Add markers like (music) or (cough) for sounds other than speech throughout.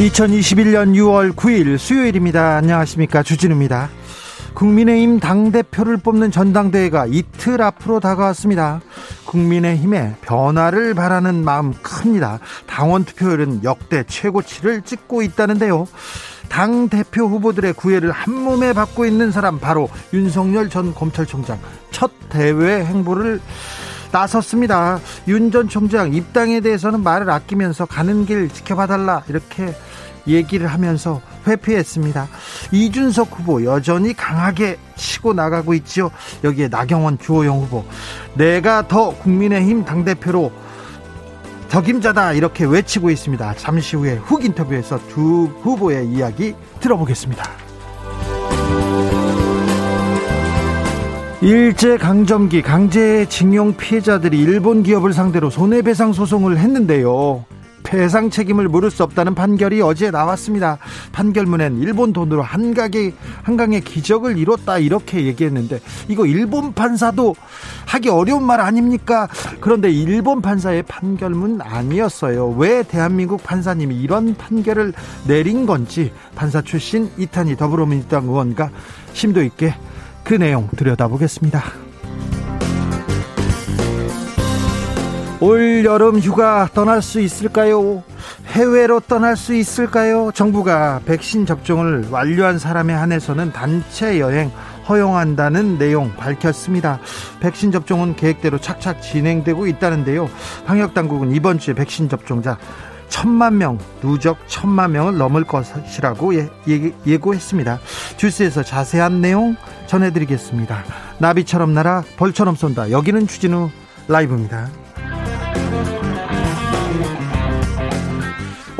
2021년 6월 9일 수요일입니다. 안녕하십니까. 주진우입니다. 국민의힘 당대표를 뽑는 전당대회가 이틀 앞으로 다가왔습니다. 국민의힘의 변화를 바라는 마음 큽니다. 당원 투표율은 역대 최고치를 찍고 있다는데요. 당 대표 후보들의 구애를 한 몸에 받고 있는 사람 바로 윤석열 전 검찰총장 첫 대외 행보를 나섰습니다. 윤 전 총장 입당에 대해서는 말을 아끼면서 가는 길 지켜봐달라 이렇게 얘기를 하면서 회피했습니다. 이준석 후보 여전히 강하게 치고 나가고 있죠. 여기에 나경원 주호영 후보 내가 더 국민의힘 당대표로 적임자다 이렇게 외치고 있습니다. 잠시 후에 훅 인터뷰에서 두 후보의 이야기 들어보겠습니다. 일제 강점기 강제징용 피해자들이 일본 기업을 상대로 손해배상 소송을 했는데요. 배상 책임을 물을 수 없다는 판결이 어제 나왔습니다. 판결문엔 일본 돈으로 한강의, 한강의 기적을 이뤘다 이렇게 얘기했는데 이거 일본 판사도 하기 어려운 말 아닙니까? 그런데 일본 판사의 판결문 아니었어요. 왜 대한민국 판사님이 이런 판결을 내린 건지 판사 출신 이탄희 더불어민주당 의원과 심도 있게 그 내용 들여다보겠습니다. 올 여름 휴가 떠날 수 있을까요? 해외로 떠날 수 있을까요? 정부가 백신 접종을 완료한 사람에 한해서는 단체 여행 허용한다는 내용 밝혔습니다. 백신 접종은 계획대로 착착 진행되고 있다는데요. 방역 당국은 이번 주에 백신 접종자 천만 명, 누적 천만 명을 넘을 것이라고 예, 예, 고했습니다 주스에서 자세한 내용 전해드리겠습니다. 나비처럼 날아 벌처럼 쏜다. 여기는 추진우 라이브입니다.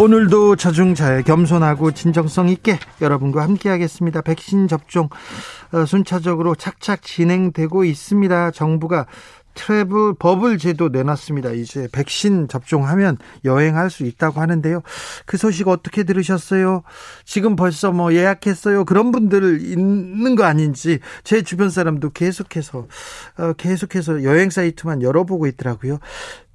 오늘도 자중자애 겸손하고 진정성 있게 여러분과 함께하겠습니다. 백신 접종 어, 순차적으로 착착 진행되고 있습니다. 정부가 트래블 버블 제도 내놨습니다. 이제 백신 접종하면 여행할 수 있다고 하는데요. 그 소식 어떻게 들으셨어요? 지금 벌써 뭐 예약했어요. 그런 분들 있는 거 아닌지 제 주변 사람도 계속해서 어, 계속해서 여행 사이트만 열어보고 있더라고요.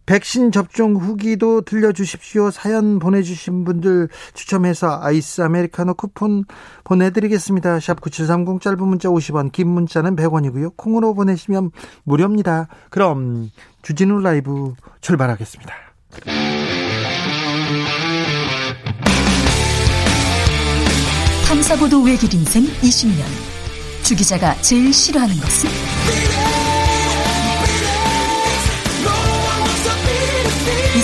백신 접종 후기도 들려주십시오. 사연 보내주신 분들 추첨해서 아이스 아메리카노 쿠폰 보내드리겠습니다. 샵 9730 짧은 문자 50원, 긴 문자는 100원이고요. 콩으로 보내시면 무료입니다. 그럼 주진우 라이브 출발하겠습니다. 탐사보도 외길 인생 20년. 주 기자가 제일 싫어하는 것은?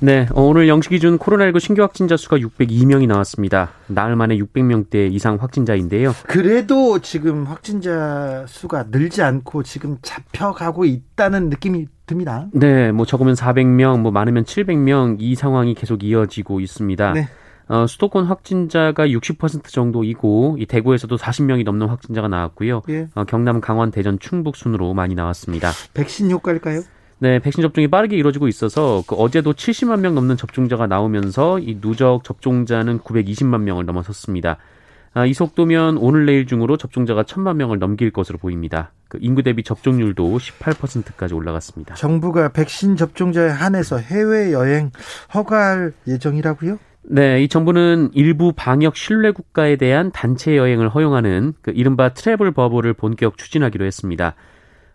네, 어, 오늘 0시 기준 코로나19 신규 확진자 수가 602명이 나왔습니다. 나흘 만에 600명대 이상 확진자인데요. 그래도 지금 확진자 수가 늘지 않고 지금 잡혀가고 있다는 느낌이 듭니다. 네, 뭐 적으면 400명, 뭐 많으면 700명 이 상황이 계속 이어지고 있습니다. 네. 어, 수도권 확진자가 60% 정도이고 이 대구에서도 40명이 넘는 확진자가 나왔고요. 예. 어, 경남, 강원, 대전, 충북 순으로 많이 나왔습니다. 백신 효과일까요? 네, 백신 접종이 빠르게 이루어지고 있어서 그 어제도 70만 명 넘는 접종자가 나오면서 이 누적 접종자는 920만 명을 넘어섰습니다. 아, 이 속도면 오늘 내일 중으로 접종자가 1000만 명을 넘길 것으로 보입니다. 그 인구 대비 접종률도 18%까지 올라갔습니다. 정부가 백신 접종자에 한해서 해외 여행 허가할 예정이라고요? 네, 이 정부는 일부 방역 신뢰 국가에 대한 단체 여행을 허용하는 그 이른바 트래블 버블을 본격 추진하기로 했습니다.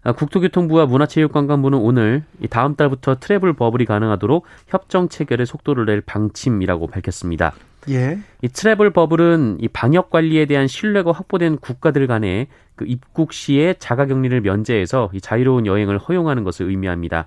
아, 국토교통부와 문화체육관광부는 오늘 다음 달부터 travel bubble이 가능하도록 협정 체결의 속도를 낼 방침이라고 밝혔습니다. 예. 이 travel bubble은 이 방역 관리에 대한 신뢰가 확보된 국가들 간에 그 입국 시에 자가 격리를 면제해서 이 자유로운 여행을 허용하는 것을 의미합니다.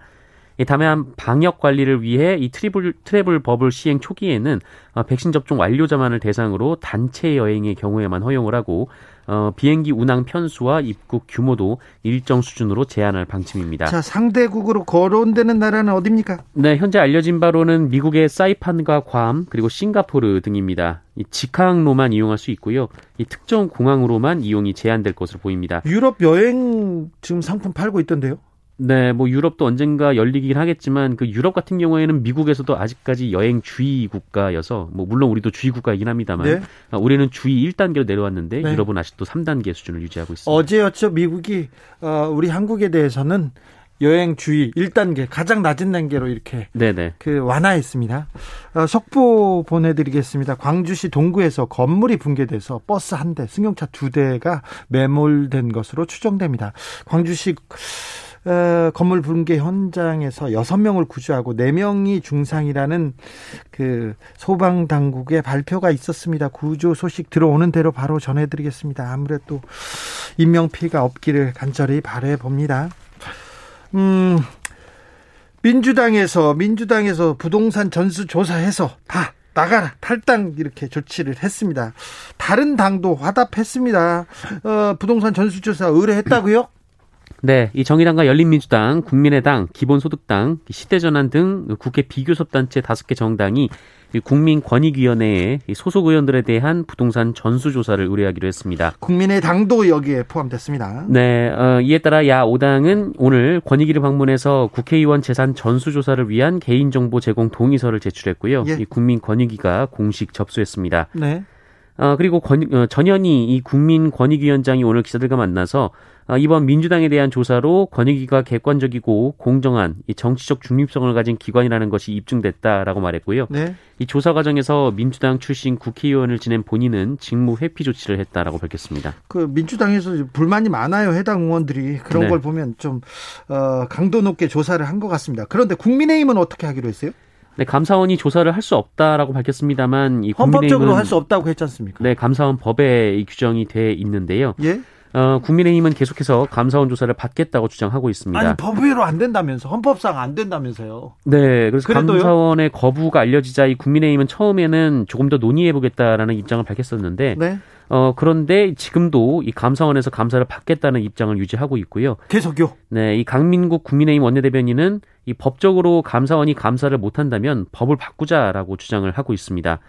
다만 방역 관리를 위해 이 트리블, travel bubble 시행 초기에는 어, 백신 접종 완료자만을 대상으로 단체 여행의 경우에만 허용을 하고 어, 비행기 운항 편수와 입국 규모도 일정 수준으로 제한할 방침입니다. 자, 상대국으로 거론되는 나라는 어디입니까? 네, 현재 알려진 바로는 미국의 사이판과 괌 그리고 싱가포르 등입니다. 이 직항로만 이용할 수 있고요. 이 특정 공항으로만 이용이 제한될 것으로 보입니다. 유럽 여행 지금 상품 팔고 있던데요? 네, 뭐 유럽도 언젠가 열리긴 하겠지만 그 유럽 같은 경우에는 미국에서도 아직까지 여행 주의 국가여서 뭐 물론 우리도 주의 국가이긴 합니다만 네. 아, 우리는 주의 1단계로 내려왔는데 네. 유럽은 아직도 3단계 수준을 유지하고 있습니다. 어제였죠. 미국이 어, 우리 한국에 대해서는 여행 주의 1단계 가장 낮은 단계로 이렇게 네네. 그 완화했습니다. 어, 속보 보내드리겠습니다. 광주시 동구에서 건물이 붕괴돼서 버스 한 대, 승용차 두 대가 매몰된 것으로 추정됩니다. 광주시 어, 건물 붕괴 현장에서 여섯 명을 구조하고 네명이 중상이라는 그 소방 당국의 발표가 있었습니다. 구조 소식 들어오는 대로 바로 전해 드리겠습니다. 아무래도 인명 피해가 없기를 간절히 바래 봅니다. 음, 민주당에서 민주당에서 부동산 전수 조사해서 다 나가라 탈당 이렇게 조치를 했습니다. 다른 당도 화답했습니다. 어, 부동산 전수조사 의뢰했다고요? 네, 이 정의당과 열린민주당, 국민의당, 기본소득당, 시대전환 등 국회 비교섭단체 다섯 개 정당이 국민권익위원회에 소속 의원들에 대한 부동산 전수조사를 의뢰하기로 했습니다. 국민의당도 여기에 포함됐습니다. 네, 어, 이에 따라 야 5당은 오늘 권익위를 방문해서 국회의원 재산 전수조사를 위한 개인정보 제공 동의서를 제출했고요. 예. 이 국민권익위가 공식 접수했습니다. 네. 어, 그리고 권, 어, 전현희 이 국민권익위원장이 오늘 기자들과 만나서 어, 이번 민주당에 대한 조사로 권익위가 객관적이고 공정한 이 정치적 중립성을 가진 기관이라는 것이 입증됐다라고 말했고요. 네. 이 조사 과정에서 민주당 출신 국회의원을 지낸 본인은 직무 회피 조치를 했다라고 밝혔습니다. 그 민주당에서 불만이 많아요. 해당 의원들이 그런 네. 걸 보면 좀 어, 강도 높게 조사를 한 것 같습니다. 그런데 국민의힘은 어떻게 하기로 했어요? 네, 감사원이 조사를 할 수 없다라고 밝혔습니다만 이 헌법적으로 할 수 없다고 했지 않습니까? 네, 감사원 법에 규정이 돼 있는데요. 예? 어, 국민의힘은 계속해서 감사원 조사를 받겠다고 주장하고 있습니다. 아니 법외로 안 된다면서 헌법상 안 된다면서요? 네, 그래서 그래도요? 감사원의 거부가 알려지자 이 국민의힘은 처음에는 조금 더 논의해 보겠다라는 입장을 밝혔었는데, 네? 어 그런데 지금도 이 감사원에서 감사를 받겠다는 입장을 유지하고 있고요. 계속요? 네, 이 강민국 국민의힘 원내대변인은 이 법적으로 감사원이 감사를 못한다면 법을 바꾸자라고 주장을 하고 있습니다.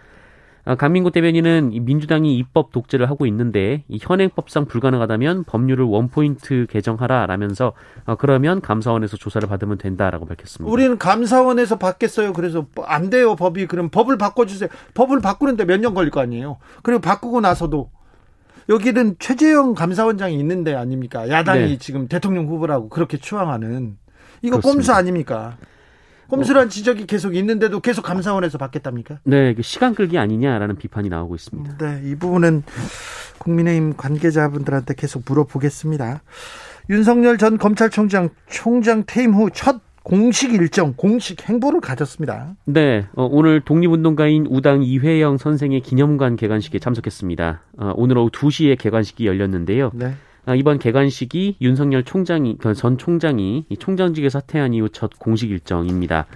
아, 강민구 대변인은 민주당이 입법 독재를 하고 있는데 이 현행법상 불가능하다면 법률을 원포인트 개정하라라면서 어, 그러면 감사원에서 조사를 받으면 된다라고 밝혔습니다. 우리는 감사원에서 받겠어요. 그래서 안 돼요 법이 그럼 법을 바꿔주세요. 법을 바꾸는데 몇 년 걸릴 거 아니에요. 그리고 바꾸고 나서도 여기는 최재형 감사원장이 있는데 아닙니까? 야당이 네. 지금 대통령 후보라고 그렇게 추앙하는 이거 그렇습니다. 꼼수 아닙니까? 꼼수란 지적이 계속 있는데도 계속 감사원에서 받겠답니까? 네, 시간 끌기 아니냐라는 비판이 나오고 있습니다. 네, 이 부분은 국민의힘 관계자분들한테 계속 물어보겠습니다. 윤석열 전 검찰총장 총장 퇴임 후 첫 공식 일정, 공식 행보를 가졌습니다. 네, 어, 오늘 독립운동가인 우당 이회영 선생의 기념관 개관식에 참석했습니다. 어, 오늘 오후 2시에 개관식이 열렸는데요. 네. 아, 이번 개관식이 윤석열 총장이 그전 총장이 총장직에 사퇴한 이후 첫 공식 일정입니다.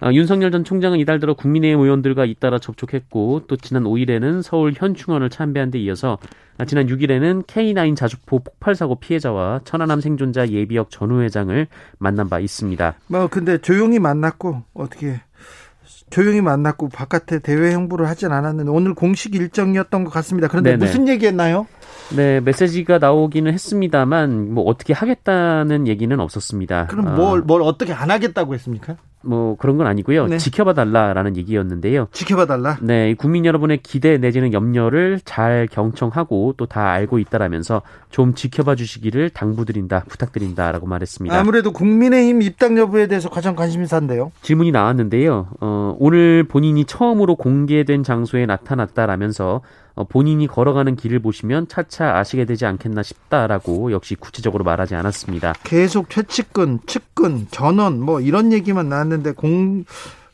아, 윤석열 전 총장은 이달 들어 국민의힘 의원들과 잇따라 접촉했고 또 지난 5일에는 서울 현충원을 참배한 데 이어서 아, 지난 6일에는 K9 자주포 폭발 사고 피해자와 천안함 생존자 예비역 전후 회장을 만난 바 있습니다. 뭐 근데 조용히 만났고 어떻게 조용히 만났고 바깥에 대외 홍보를 하진 않았는데 오늘 공식 일정이었던 것 같습니다. 그런데 네네. 무슨 얘기했나요? 네, 메시지가 나오기는 했습니다만 뭐 어떻게 하겠다는 얘기는 없었습니다. 그럼 뭘, 아. 뭘 어떻게 안 하겠다고 했습니까? 뭐 그런 건 아니고요. 네. 지켜봐 달라라는 얘기였는데요. 지켜봐 달라. 네, 국민 여러분의 기대 내지는 염려를 잘 경청하고 또 다 알고 있다라면서 좀 지켜봐 주시기를 당부드린다, 부탁드린다라고 말했습니다. 아무래도 국민의힘 입당 여부에 대해서 가장 관심사인데요. 질문이 나왔는데요. 어, 오늘 본인이 처음으로 공개된 장소에 나타났다라면서 어, 본인이 걸어가는 길을 보시면 차차 아시게 되지 않겠나 싶다라고 역시 구체적으로 말하지 않았습니다. 계속 최측근, 측근, 전원 뭐 이런 얘기만 나왔는데 공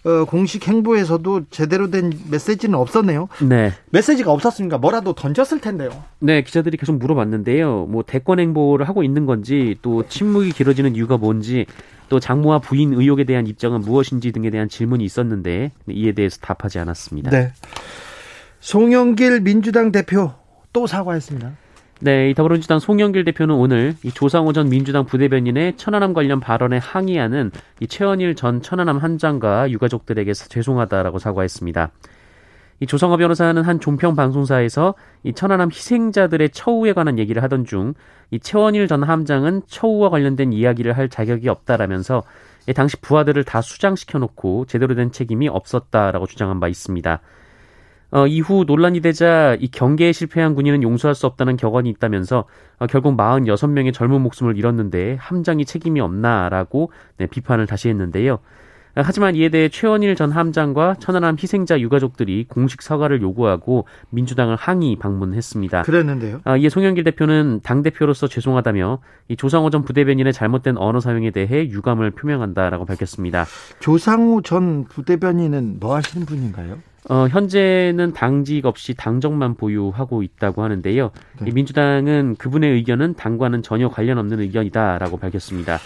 어, 공식 행보에서도 제대로 된 메시지는 없었네요. 네. 메시지가 없었습니까? 뭐라도 던졌을 텐데요. 네, 기자들이 계속 물어봤는데요. 뭐 대권 행보를 하고 있는 건지 또 침묵이 길어지는 이유가 뭔지 또 장모와 부인 의혹에 대한 입장은 무엇인지 등에 대한 질문이 있었는데 이에 대해서 답하지 않았습니다. 네. 송영길 민주당 대표 또 사과했습니다. 네, 이 더불어민주당 송영길 대표는 오늘 이 조상호 전 민주당 부대변인의 천안함 관련 발언에 항의하는 이 최원일 전 천안함 한장과 유가족들에게 죄송하다라고 사과했습니다. 이 조성호 변호사는 한 종평 방송사에서 이 천안함 희생자들의 처우에 관한 얘기를 하던 중 이 최원일 전 함장은 처우와 관련된 이야기를 할 자격이 없다라면서 당시 부하들을 다 수장시켜 놓고 제대로 된 책임이 없었다라고 주장한 바 있습니다. 어, 이후 논란이 되자 이 경계에 실패한 군인은 용서할 수 없다는 격언이 있다면서 어, 결국 46명의 젊은 목숨을 잃었는데 함장이 책임이 없나라고 네, 비판을 다시 했는데요. 하지만 이에 대해 최원일 전 함장과 천안함 희생자 유가족들이 공식 사과를 요구하고 민주당을 항의 방문했습니다. 그랬는데요. 아, 이에 송영길 대표는 당 대표로서 죄송하다며 이 조상호 전 부대변인의 잘못된 언어 사용에 대해 유감을 표명한다라고 밝혔습니다. 조상호 전 부대변인은 뭐 하시는 분인가요? 어, 현재는 당직 없이 당적만 보유하고 있다고 하는데요. 네. 민주당은 그분의 의견은 당과는 전혀 관련 없는 의견이다라고 밝혔습니다.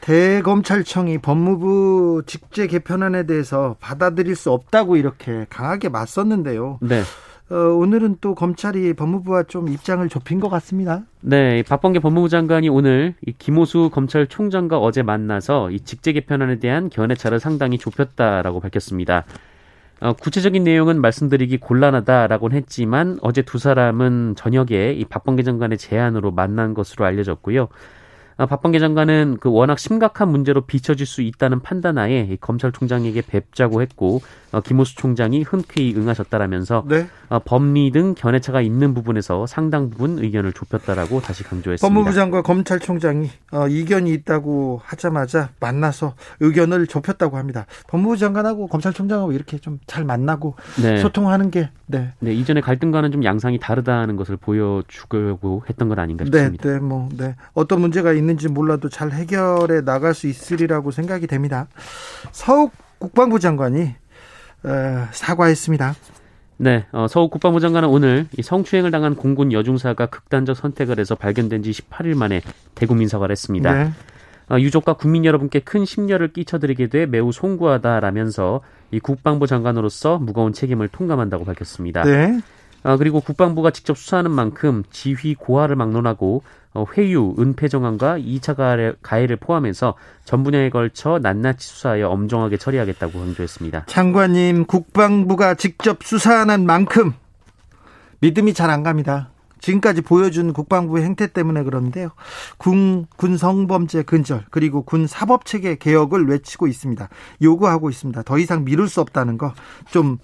대검찰청이 법무부 직제 개편안에 대해서 받아들일 수 없다고 이렇게 강하게 맞섰는데요. 네. 어, 오늘은 또 검찰이 법무부와 좀 입장을 좁힌 것 같습니다. 네, 박범계 법무부 장관이 오늘 이 김호수 검찰총장과 어제 만나서 이 직제 개편안에 대한 견해차를 상당히 좁혔다라고 밝혔습니다. 어, 구체적인 내용은 말씀드리기 곤란하다라고는 했지만 어제 두 사람은 저녁에 이 박범계 장관의 제안으로 만난 것으로 알려졌고요. 어, 박범계 장관은 그 워낙 심각한 문제로 비춰질 수 있다는 판단하에 검찰총장에게 뵙자고 했고 어, 김호수 총장이 흔쾌히 응하셨다라면서 네. 어, 법리 등 견해차가 있는 부분에서 상당 부분 의견을 좁혔다라고 다시 강조했습니다. 법무부 장관 검찰총장이 어, 이견이 있다고 하자마자 만나서 의견을 좁혔다고 합니다. 법무부 장관하고 검찰총장하고 이렇게 좀 잘 만나고 네. 소통하는 게 네. 네, 이전에 갈등과는 좀 양상이 다르다는 것을 보여주려고 했던 건 아닌가 네, 싶습니다. 네, 네, 뭐, 네. 어떤 문제가 있는 지 몰라도 잘 해결해 나갈 수 있으리라고 생각이 됩니다. 서욱 국방부 장관이 어, 사과했습니다. 네, 어, 서욱 국방부 장관은 오늘 이 성추행을 당한 공군 여중사가 극단적 선택을 해서 발견된 지 18일 만에 대국민 사과를 했습니다. 네. 어, 유족과 국민 여러분께 큰 심려를 끼쳐드리게 돼 매우 송구하다라면서 이 국방부 장관으로서 무거운 책임을 통감한다고 밝혔습니다. 네. 어, 그리고 국방부가 직접 수사하는 만큼 지휘 고하를 막론하고 어, 회유, 은폐 정황과 2차 가해, 가해를 포함해서 전 분야에 걸쳐 낱낱이 수사하여 엄정하게 처리하겠다고 강조했습니다. 장관님, 국방부가 직접 수사하는 만큼 믿음이 잘 안 갑니다. 지금까지 보여준 국방부의 행태 때문에 그런데요. 군, 군 성범죄 근절, 그리고 군 사법체계 개혁을 외치고 있습니다. 요구하고 있습니다. 더 이상 미룰 수 없다는 거 좀,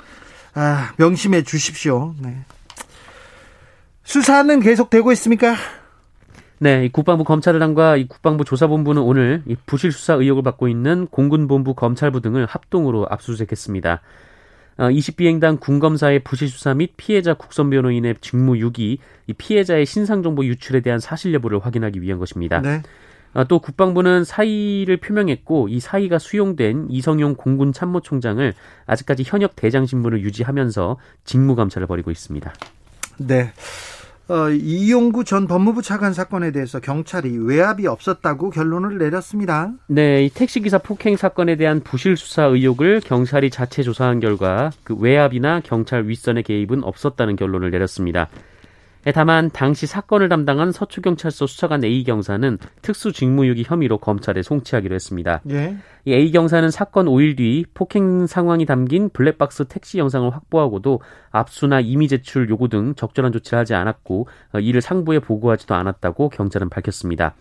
아, 명심해 주십시오. 네. 수사는 계속되고 있습니까? 네, 이 국방부 검찰단과 이 국방부 조사본부는 오늘 이 부실 수사 의혹을 받고 있는 공군본부 검찰부 등을 합동으로 압수수색했습니다. 어, 20비행단 군검사의 부실 수사 및 피해자 국선 변호인의 직무 유기, 이 피해자의 신상 정보 유출에 대한 사실 여부를 확인하기 위한 것입니다. 네. 어, 또 국방부는 사의를 표명했고 이 사의가 수용된 이성용 공군 참모총장을 아직까지 현역 대장 신분을 유지하면서 직무 감찰을 벌이고 있습니다. 네. 어, 이용구 전 법무부 차관 사건에 대해서 경찰이 외압이 없었다고 결론을 내렸습니다. 네, 이 택시기사 폭행 사건에 대한 부실 수사 의혹을 경찰이 자체 조사한 결과 그 외압이나 경찰 윗선의 개입은 없었다는 결론을 내렸습니다. 예, 다만 당시 사건을 담당한 서초경찰서 수사관 A 경사는 특수 직무유기 혐의로 검찰에 송치하기로 했습니다. 예. 이 A 경사는 사건 5일 뒤 폭행 상황이 담긴 블랙박스 택시 영상을 확보하고도 압수나 이미 제출 요구 등 적절한 조치를 하지 않았고 어, 이를 상부에 보고하지도 않았다고 경찰은 밝혔습니다.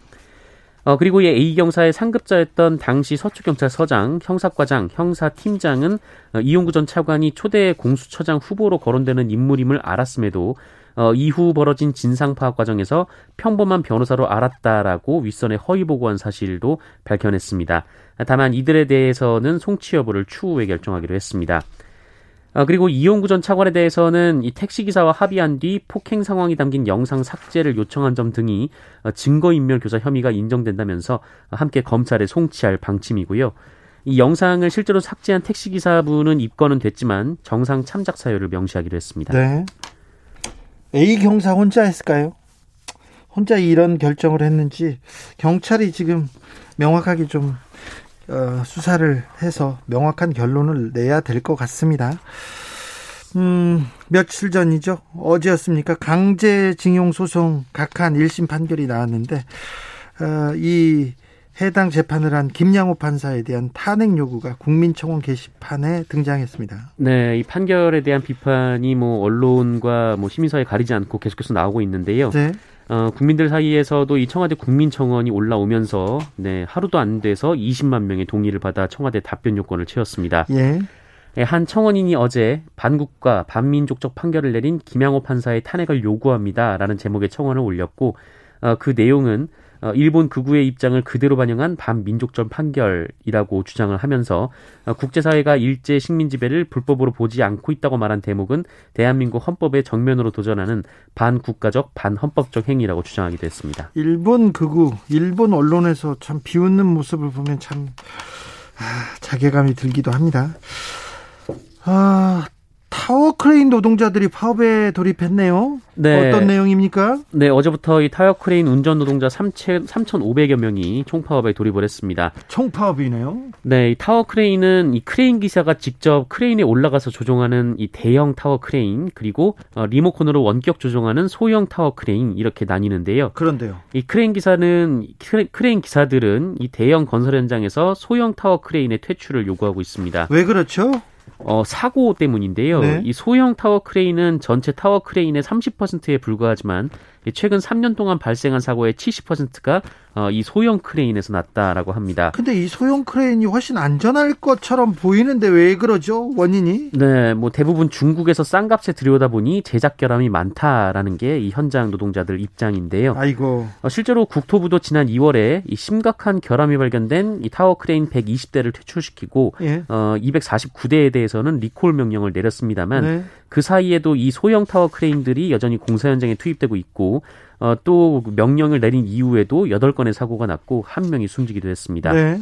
어, 그리고 이 A 경사의 상급자였던 당시 서초경찰서장, 형사과장, 형사팀장은 어, 이용구 전 차관이 초대 공수처장 후보로 거론되는 인물임을 알았음에도 어, 이후 벌어진 진상 파악 과정에서 평범한 변호사로 알았다라고 윗선에 허위 보고한 사실도 밝혀냈습니다. 다만 이들에 대해서는 송치 여부를 추후에 결정하기로 했습니다. 아, 그리고 이용구 전 차관에 대해서는 이 택시기사와 합의한 뒤 폭행 상황이 담긴 영상 삭제를 요청한 점 등이 어, 증거인멸 교사 혐의가 인정된다면서 함께 검찰에 송치할 방침이고요. 이 영상을 실제로 삭제한 택시기사분은 입건은 됐지만 정상 참작 사유를 명시하기로 했습니다. 네. A 경사 혼자 했을까요? 혼자 이런 결정을 했는지 경찰이 지금 명확하게 좀 어, 수사를 해서 명확한 결론을 내야 될 것 같습니다. 음, 며칠 전이죠. 어제였습니까? 강제징용 소송 각한 1심 판결이 나왔는데, 어, 이 해당 재판을 한 김양호 판사에 대한 탄핵 요구가 국민청원 게시판에 등장했습니다. 네, 이 판결에 대한 비판이 뭐 언론과 뭐 시민사회 가리지 않고 계속해서 나오고 있는데요. 네. 어, 국민들 사이에서도 이 청와대 국민청원이 올라오면서 네, 하루도 안 돼서 20만 명의 동의를 받아 청와대 답변 요건을 채웠습니다. 예. 예. 한 청원인이 어제 반국가 반민족적 판결을 내린 김양호 판사의 탄핵을 요구합니다라는 제목의 청원을 올렸고 어, 그 내용은 어, 일본 극우의 입장을 그대로 반영한 반민족적 판결이라고 주장을 하면서 어, 국제사회가 일제 식민 지배를 불법으로 보지 않고 있다고 말한 대목은 대한민국 헌법에 정면으로 도전하는 반국가적 반헌법적 행위라고 주장하기도 했습니다. 일본 극우, 일본 언론에서 참 비웃는 모습을 보면 참 아, 자괴감이 들기도 합니다. 아, 타워 크레인 노동자들이 파업에 돌입했네요. 네. 어떤 내용입니까? 네, 어제부터 이 타워 크레인 운전 노동자 3,500여 명이 총파업에 돌입을 했습니다. 총파업이네요. 네, 이 타워 크레인은 이 크레인 기사가 직접 크레인에 올라가서 조종하는 이 대형 타워 크레인 그리고 어, 리모컨으로 원격 조종하는 소형 타워 크레인 이렇게 나뉘는데요. 그런데요. 이 크레인 기사는 크레인 기사들은 이 대형 건설 현장에서 소형 타워 크레인의 퇴출을 요구하고 있습니다. 왜 그렇죠? 어, 사고 때문인데요. 네. 이 소형 타워 크레인은 전체 타워 크레인의 30%에 불과하지만 최근 3년 동안 발생한 사고의 70%가 어, 이 소형 크레인에서 났다라고 합니다. 근데 이 소형 크레인이 훨씬 안전할 것처럼 보이는데 왜 그러죠? 원인이? 네, 뭐 대부분 중국에서 싼 값에 들여오다 보니 제작 결함이 많다라는 게 이 현장 노동자들 입장인데요. 아이고. 어, 실제로 국토부도 지난 2월에 이 심각한 결함이 발견된 이 타워 크레인 120대를 퇴출시키고 예. 어, 249대에 대해서는 리콜 명령을 내렸습니다만 네. 그 사이에도 이 소형 타워 크레인들이 여전히 공사 현장에 투입되고 있고 어, 또 명령을 내린 이후에도 여덟 건의 사고가 났고 한 명이 숨지기도 했습니다. 네.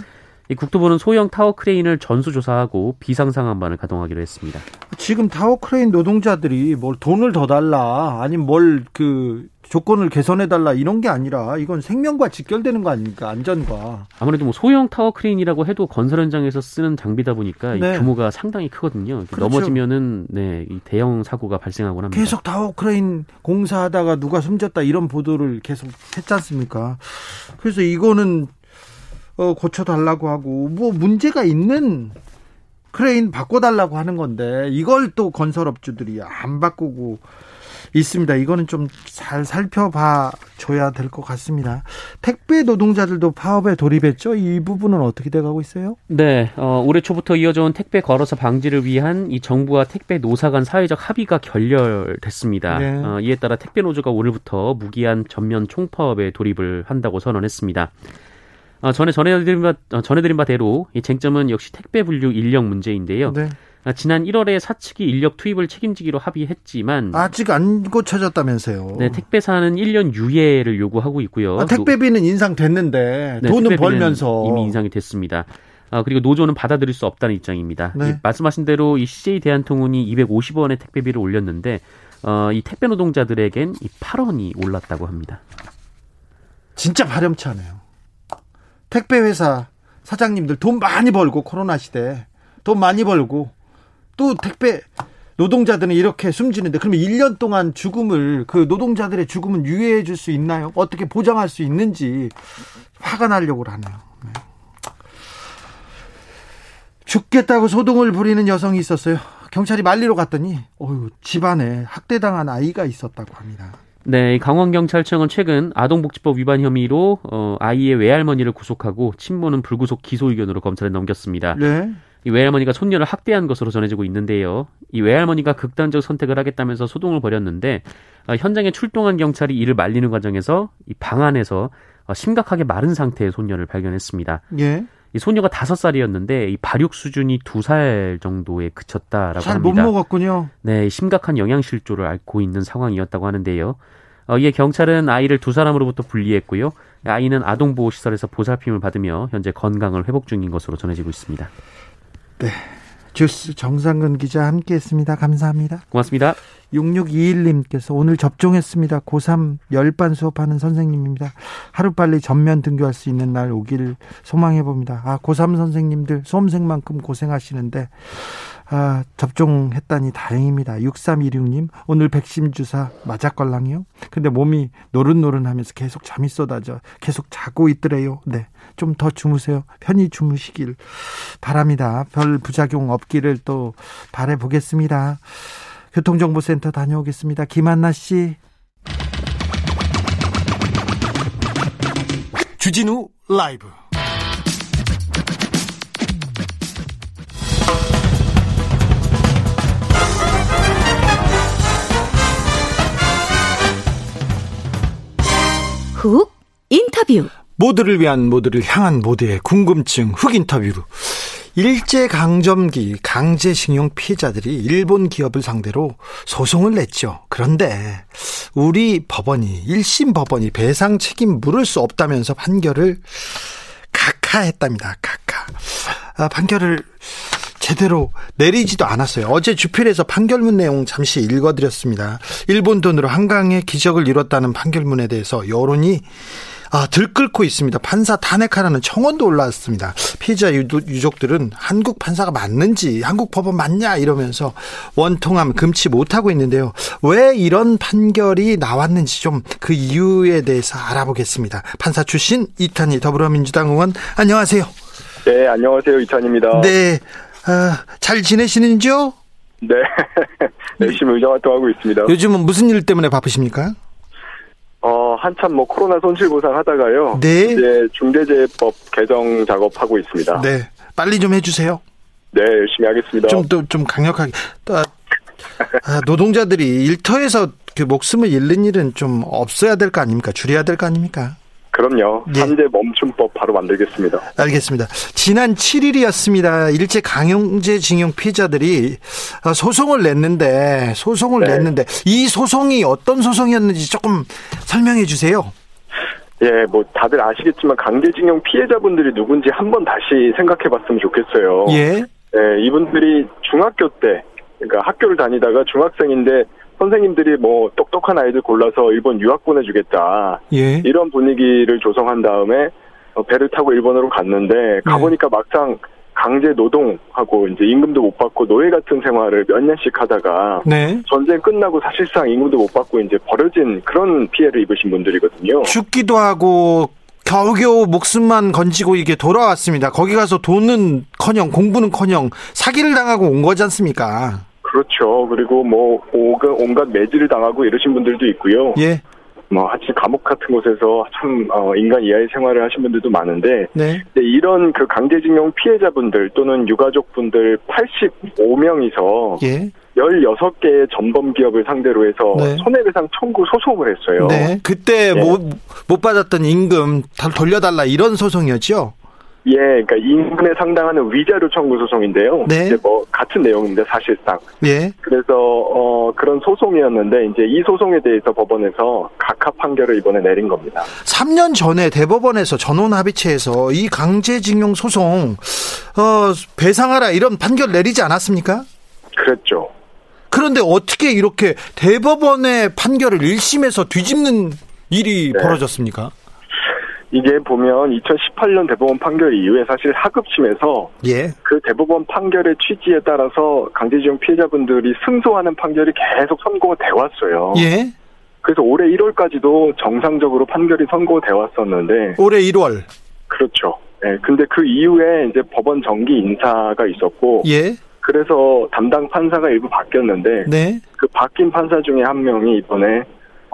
이 국토부는 소형 타워 크레인을 전수조사하고 비상 상황반을 가동하기로 했습니다. 지금 타워 크레인 노동자들이 뭘 돈을 더 달라 아니면 뭘 그 조건을 개선해 달라 이런 게 아니라 이건 생명과 직결되는 거 아닙니까 안전과 아무래도 뭐 소형 타워 크레인이라고 해도 건설 현장에서 쓰는 장비다 보니까 네. 규모가 상당히 크거든요. 그렇죠. 넘어지면은 네 이 대형 사고가 발생하곤 합니다. 계속 타워 크레인 공사하다가 누가 숨졌다 이런 보도를 계속 했지 않습니까? 그래서 이거는 어, 고쳐달라고 하고 뭐 문제가 있는 크레인 바꿔달라고 하는 건데 이걸 또 건설업주들이 안 바꾸고 있습니다. 이거는 좀 잘 살펴봐 줘야 될 것 같습니다. 택배 노동자들도 파업에 돌입했죠. 이 부분은 어떻게 돼가고 있어요? 네, 어, 올해 초부터 이어져온 택배 과로사 방지를 위한 이 정부와 택배 노사 간 사회적 합의가 결렬됐습니다. 네. 어, 이에 따라 택배 노조가 오늘부터 무기한 전면 총파업에 돌입을 한다고 선언했습니다. 어, 전에 전해드린 바, 어, 전해드린 바대로 이 쟁점은 역시 택배 분류 인력 문제인데요. 네. 아, 지난 1월에 사측이 인력 투입을 책임지기로 합의했지만 아직 안 고쳐졌다면서요. 네, 택배사는 1년 유예를 요구하고 있고요. 아, 택배비는 인상됐는데 네, 돈은 벌면서 이미 인상이 됐습니다. 아, 그리고 노조는 받아들일 수 없다는 입장입니다. 네. 이, 말씀하신 대로 이 CJ 대한통운이 250원의 택배비를 올렸는데 어, 이 택배 노동자들에겐 이 8원이 올랐다고 합니다. 진짜 파렴치하네요. 택배 회사 사장님들 돈 많이 벌고 코로나 시대 돈 많이 벌고 또 택배 노동자들은 이렇게 숨지는데 그러면 1년 동안 죽음을 그 노동자들의 죽음은 유예해 줄 수 있나요? 어떻게 보장할 수 있는지 화가 나려고 하네요. 네. 죽겠다고 소동을 부리는 여성이 있었어요. 경찰이 말리러 갔더니 어휴, 집안에 학대당한 아이가 있었다고 합니다. 네, 강원경찰청은 최근 아동복지법 위반 혐의로 어, 아이의 외할머니를 구속하고 친모는 불구속 기소 의견으로 검찰에 넘겼습니다. 네. 이 외할머니가 손녀를 학대한 것으로 전해지고 있는데요. 이 외할머니가 극단적 선택을 하겠다면서 소동을 벌였는데 어, 현장에 출동한 경찰이 이를 말리는 과정에서 이 방 안에서 어, 심각하게 마른 상태의 손녀를 발견했습니다. 예. 이 소녀가 다섯 살이었는데 이 발육 수준이 두 살 정도에 그쳤다라고 잘 합니다. 못 먹었군요. 네, 심각한 영양실조를 앓고 있는 상황이었다고 하는데요. 어, 이에 경찰은 아이를 두 사람으로부터 분리했고요. 아이는 아동보호시설에서 보살핌을 받으며 현재 건강을 회복 중인 것으로 전해지고 있습니다. 네. 주스 정상근 기자 함께했습니다. 감사합니다. 고맙습니다. 6621님께서 오늘 접종했습니다. 고3 열반 수업하는 선생님입니다. 하루빨리 전면 등교할 수 있는 날 오길 소망해 봅니다. 아, 고3 선생님들 수험생만큼 고생하시는데 아, 접종했다니 다행입니다. 6316님, 오늘 백신 주사 맞았걸랑요? 근데 몸이 노릇노릇 하면서 계속 잠이 쏟아져. 계속 자고 있더래요. 네. 좀 더 주무세요. 편히 주무시길 바랍니다. 별 부작용 없기를 또 바래보겠습니다. 교통정보센터 다녀오겠습니다. 김한나 씨. 주진우 라이브. 훅 인터뷰. 모두를 위한 모두를 향한 모두의 궁금증 흑 인터뷰. 일제 강점기 강제징용 피해자들이 일본 기업을 상대로 소송을 냈죠. 그런데 우리 법원이 1심 법원이 배상 책임 물을 수 없다면서 판결을 각하했답니다. 각하. 아, 판결을 제대로 내리지도 않았어요. 어제 주필에서 판결문 내용 잠시 읽어드렸습니다. 일본 돈으로 한강의 기적을 이뤘다는 판결문에 대해서 여론이 아, 들끓고 있습니다. 판사 탄핵하라는 청원도 올라왔습니다. 피해자 유족들은 한국 판사가 맞는지, 한국 법원 맞냐 이러면서 원통함 금치 못하고 있는데요. 왜 이런 판결이 나왔는지 좀 그 이유에 대해서 알아보겠습니다. 판사 출신 이탄희 더불어민주당 의원 안녕하세요. 네, 안녕하세요. 이탄입니다. 네, 아, 잘 지내시는지요? 네, (laughs) 열심히 의정 활동하고 있습니다. 요즘은 무슨 일 때문에 바쁘십니까? 어, 한참 뭐 코로나 손실 보상 하다가요. 네. 이제 중대재해법 개정 작업하고 있습니다. 네. 빨리 좀 해주세요. 네, 열심히 하겠습니다. 좀 또 좀 강력하게. 또, 아, 노동자들이 일터에서 그 목숨을 잃는 일은 좀 없어야 될 거 아닙니까? 줄여야 될 거 아닙니까? 그럼요. 네. 산재 멈춤법 바로 만들겠습니다. 알겠습니다. 지난 7일이었습니다. 일제 강용제징용 피해자들이 어, 소송을 냈는데 소송을 네. 냈는데 이 소송이 어떤 소송이었는지 조금 설명해 주세요. 예, 뭐 다들 아시겠지만 강제징용 피해자분들이 누군지 한 번 다시 생각해 봤으면 좋겠어요. 예. 예, 이분들이 중학교 때, 그러니까 학교를 다니다가 중학생인데 선생님들이 뭐 똑똑한 아이들 골라서 일본 유학 보내주겠다. 예. 이런 분위기를 조성한 다음에 어, 배를 타고 일본으로 갔는데 가보니까 막상 강제 노동하고 이제 임금도 못 받고 노예 같은 생활을 몇 년씩 하다가 네. 전쟁 끝나고 사실상 임금도 못 받고 이제 버려진 그런 피해를 입으신 분들이거든요. 죽기도 하고 겨우겨우 목숨만 건지고 이게 돌아왔습니다. 거기 가서 돈은커녕 공부는커녕 사기를 당하고 온 거지 않습니까? 그렇죠. 그리고 뭐 온갖, 온갖 매질을 당하고 이러신 분들도 있고요. 예. 뭐 하여튼 감옥 같은 곳에서 참 어, 인간 이하의 생활을 하신 분들도 많은데 네. 이런 그 강제징용 피해자분들 또는 유가족분들 85명이서 예. 16개의 전범 기업을 상대로 해서 네. 손해배상 청구 소송을 했어요. 네. 그때 네. 못, 못 받았던 임금 다 돌려달라 이런 소송이었죠? 예, 그러니까 임금에 상당하는 위자료 청구 소송인데요. 네. 이제 뭐 같은 내용입니다, 사실상. 예. 그래서 어 그런 소송이었는데 이제 이 소송에 대해서 법원에서 각하 판결을 이번에 내린 겁니다. 3년 전에 대법원에서 전원 합의체에서 이 강제징용 소송, 어, 배상하라 이런 판결 내리지 않았습니까? 그랬죠. 그런데 어떻게 이렇게 대법원의 판결을 1심에서 뒤집는 일이 네. 벌어졌습니까? 이게 보면 2018년 대법원 판결 이후에 사실 하급심에서 예. 그 대법원 판결의 취지에 따라서 강제징용 피해자분들이 승소하는 판결이 계속 선고가 돼 왔어요. 예. 그래서 올해 1월까지도 정상적으로 판결이 선고돼 왔었는데 올해 1월. 그렇죠. 예, 근데 그 이후에 이제 법원 정기 인사가 있었고 예. 그래서 담당 판사가 일부 바뀌었는데 네. 그 바뀐 판사 중에 한 명이 이번에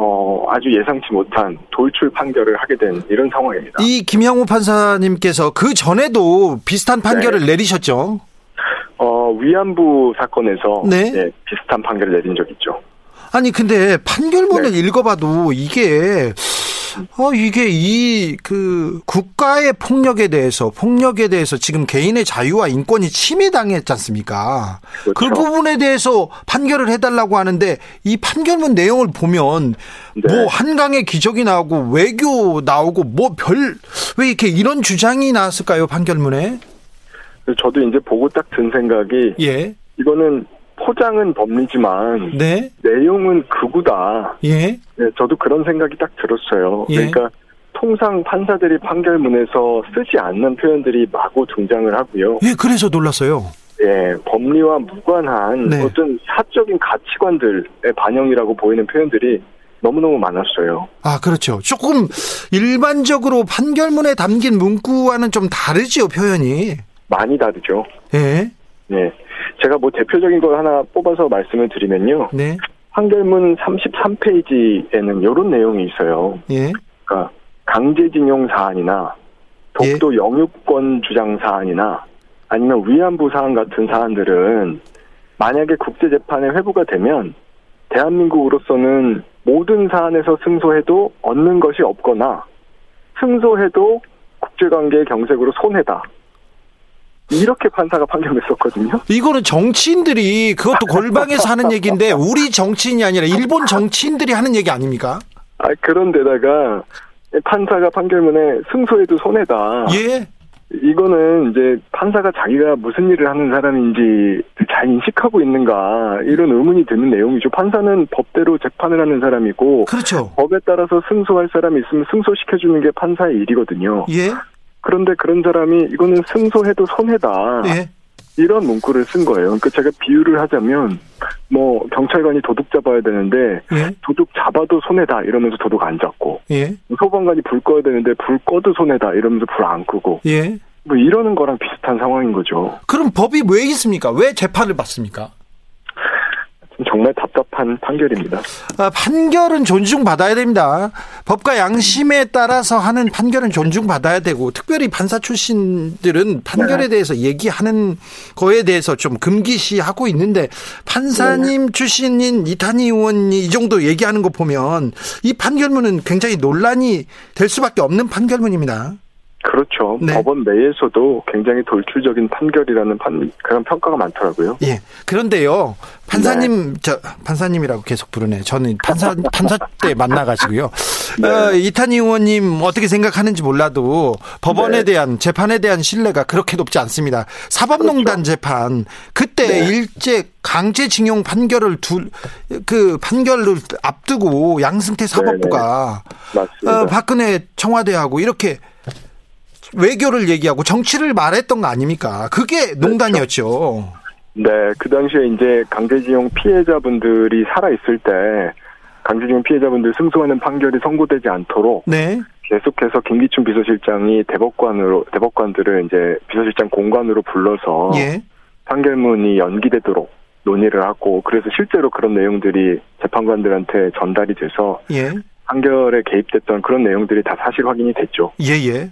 어 아주 예상치 못한 돌출 판결을 하게 된 이런 상황입니다. 이 김형우 판사님께서 그 전에도 비슷한 판결을 내리셨죠? 어 위안부 사건에서 네. 예, 비슷한 판결을 내린 적 있죠. 아니 근데 판결문을 읽어봐도 이게 어, 이게 이, 그, 국가의 폭력에 대해서, 폭력에 대해서 지금 개인의 자유와 인권이 침해당했지 않습니까? 그 그렇죠. 부분에 대해서 판결을 해달라고 하는데, 이 판결문 내용을 보면, 네. 뭐, 한강의 기적이 나오고, 외교 나오고, 뭐, 별, 왜 이렇게 이런 주장이 나왔을까요, 판결문에? 저도 이제 보고 딱 든 생각이 예, 이거는 포장은 법리지만 네, 내용은 극우다. 예, 네, 저도 그런 생각이 딱 들었어요. 예. 그러니까 통상 판사들이 판결문에서 쓰지 않는 표현들이 마구 등장을 하고요. 예, 그래서 놀랐어요. 예, 법리와 무관한 네. 어떤 사적인 가치관들의 반영이라고 보이는 표현들이 너무너무 많았어요. 아, 그렇죠. 조금 일반적으로 판결문에 담긴 문구와는 좀 다르지요, 표현이. 많이 다르죠. 예, 네. 제가 뭐 대표적인 걸 하나 뽑아서 말씀을 드리면요. 네, 판결문 33페이지에는 이런 내용이 있어요. 예, 그러니까 강제징용 사안이나 독도 영유권 주장 사안이나 아니면 위안부 사안 같은 사안들은 만약에 국제재판에 회부가 되면 대한민국으로서는 모든 사안에서 승소해도 얻는 것이 없거나 승소해도 국제관계의 경색으로 손해다. 이렇게 판사가 판결을 썼거든요. 이거는 정치인들이 그것도 골방에서 하는 얘기인데 우리 정치인이 아니라 일본 정치인들이 하는 얘기 아닙니까? 아, 그런데다가 판사가 판결문에 승소해도 손해다. 예, 이거는 이제 판사가 자기가 무슨 일을 하는 사람인지 잘 인식하고 있는가 이런 의문이 드는 내용이죠. 판사는 법대로 재판을 하는 사람이고 그렇죠. 법에 따라서 승소할 사람이 있으면 승소시켜주는 게 판사의 일이거든요. 예, 그런데 그런 사람이 이거는 승소해도 손해다 예, 이런 문구를 쓴 거예요. 그러니까 제가 비유를 하자면 뭐 경찰관이 도둑 잡아야 되는데 예, 도둑 잡아도 손해다 이러면서 도둑 안 잡고 예, 소방관이 불 꺼야 되는데 불 꺼도 손해다 이러면서 불 안 끄고 예. 뭐 이러는 거랑 비슷한 상황인 거죠. 그럼 법이 왜 있습니까? 왜 재판을 받습니까? 정말 답답한 판결입니다. 아, 판결은 존중받아야 됩니다. 법과 양심에 따라서 하는 판결은 존중받아야 되고, 특별히 판사 출신들은 판결에 대해서 얘기하는 거에 대해서 좀 금기시하고 있는데, 판사님 출신인 이탄희 의원이 이 정도 얘기하는 거 보면, 이 판결문은 굉장히 논란이 될 수밖에 없는 판결문입니다. 그렇죠. 네. 법원 내에서도 굉장히 돌출적인 판결이라는 판, 그런 평가가 많더라고요. 예. 그런데요, 판사님, 저, 판사님이라고 계속 부르네. 저는 판사, (laughs) 판사 때 만나가지고요. 네. 어, 이탄희 의원님 어떻게 생각하는지 몰라도 법원에 네. 대한, 재판에 대한 신뢰가 그렇게 높지 않습니다. 사법농단 재판, 그때 그렇죠. 네. 일제 강제징용 판결을 둘, 그 판결을 앞두고 양승태 사법부가, 맞습니다. 어, 박근혜 청와대하고 이렇게 외교를 얘기하고 정치를 말했던 거 아닙니까? 그게 농단이었죠. 네, 그 당시에 이제 강제징용 피해자분들이 살아있을 때 강제징용 피해자분들 승소하는 판결이 선고되지 않도록 네. 계속해서 김기춘 비서실장이 대법관으로 대법관들을 이제 비서실장 공관으로 불러서 예. 판결문이 연기되도록 논의를 하고 그래서 실제로 그런 내용들이 재판관들한테 전달이 돼서 예. 판결에 개입됐던 그런 내용들이 다 사실 확인이 됐죠. 예, 예.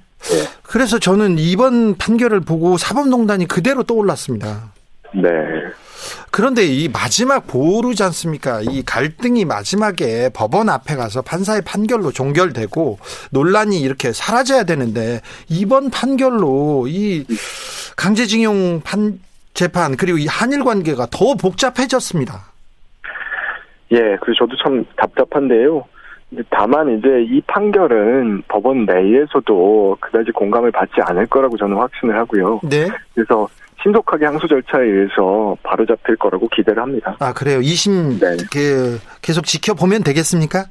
그래서 저는 이번 판결을 보고 사법농단이 그대로 떠올랐습니다. 네. 그런데 이 마지막 보루지 않습니까? 이 갈등이 마지막에 법원 앞에 가서 판사의 판결로 종결되고 논란이 이렇게 사라져야 되는데 이번 판결로 이 강제징용 판 재판 그리고 이 한일 관계가 더 복잡해졌습니다. 예, 그래서 저도 참 답답한데요. 다만 이제 이 판결은 법원 내에서도 그다지 공감을 받지 않을 거라고 저는 확신을 하고요. 네. 그래서 신속하게 항소 절차에 의해서 바로 잡힐 거라고 기대를 합니다. 아 그래요. 2심 네. 그 계속 지켜보면 되겠습니까?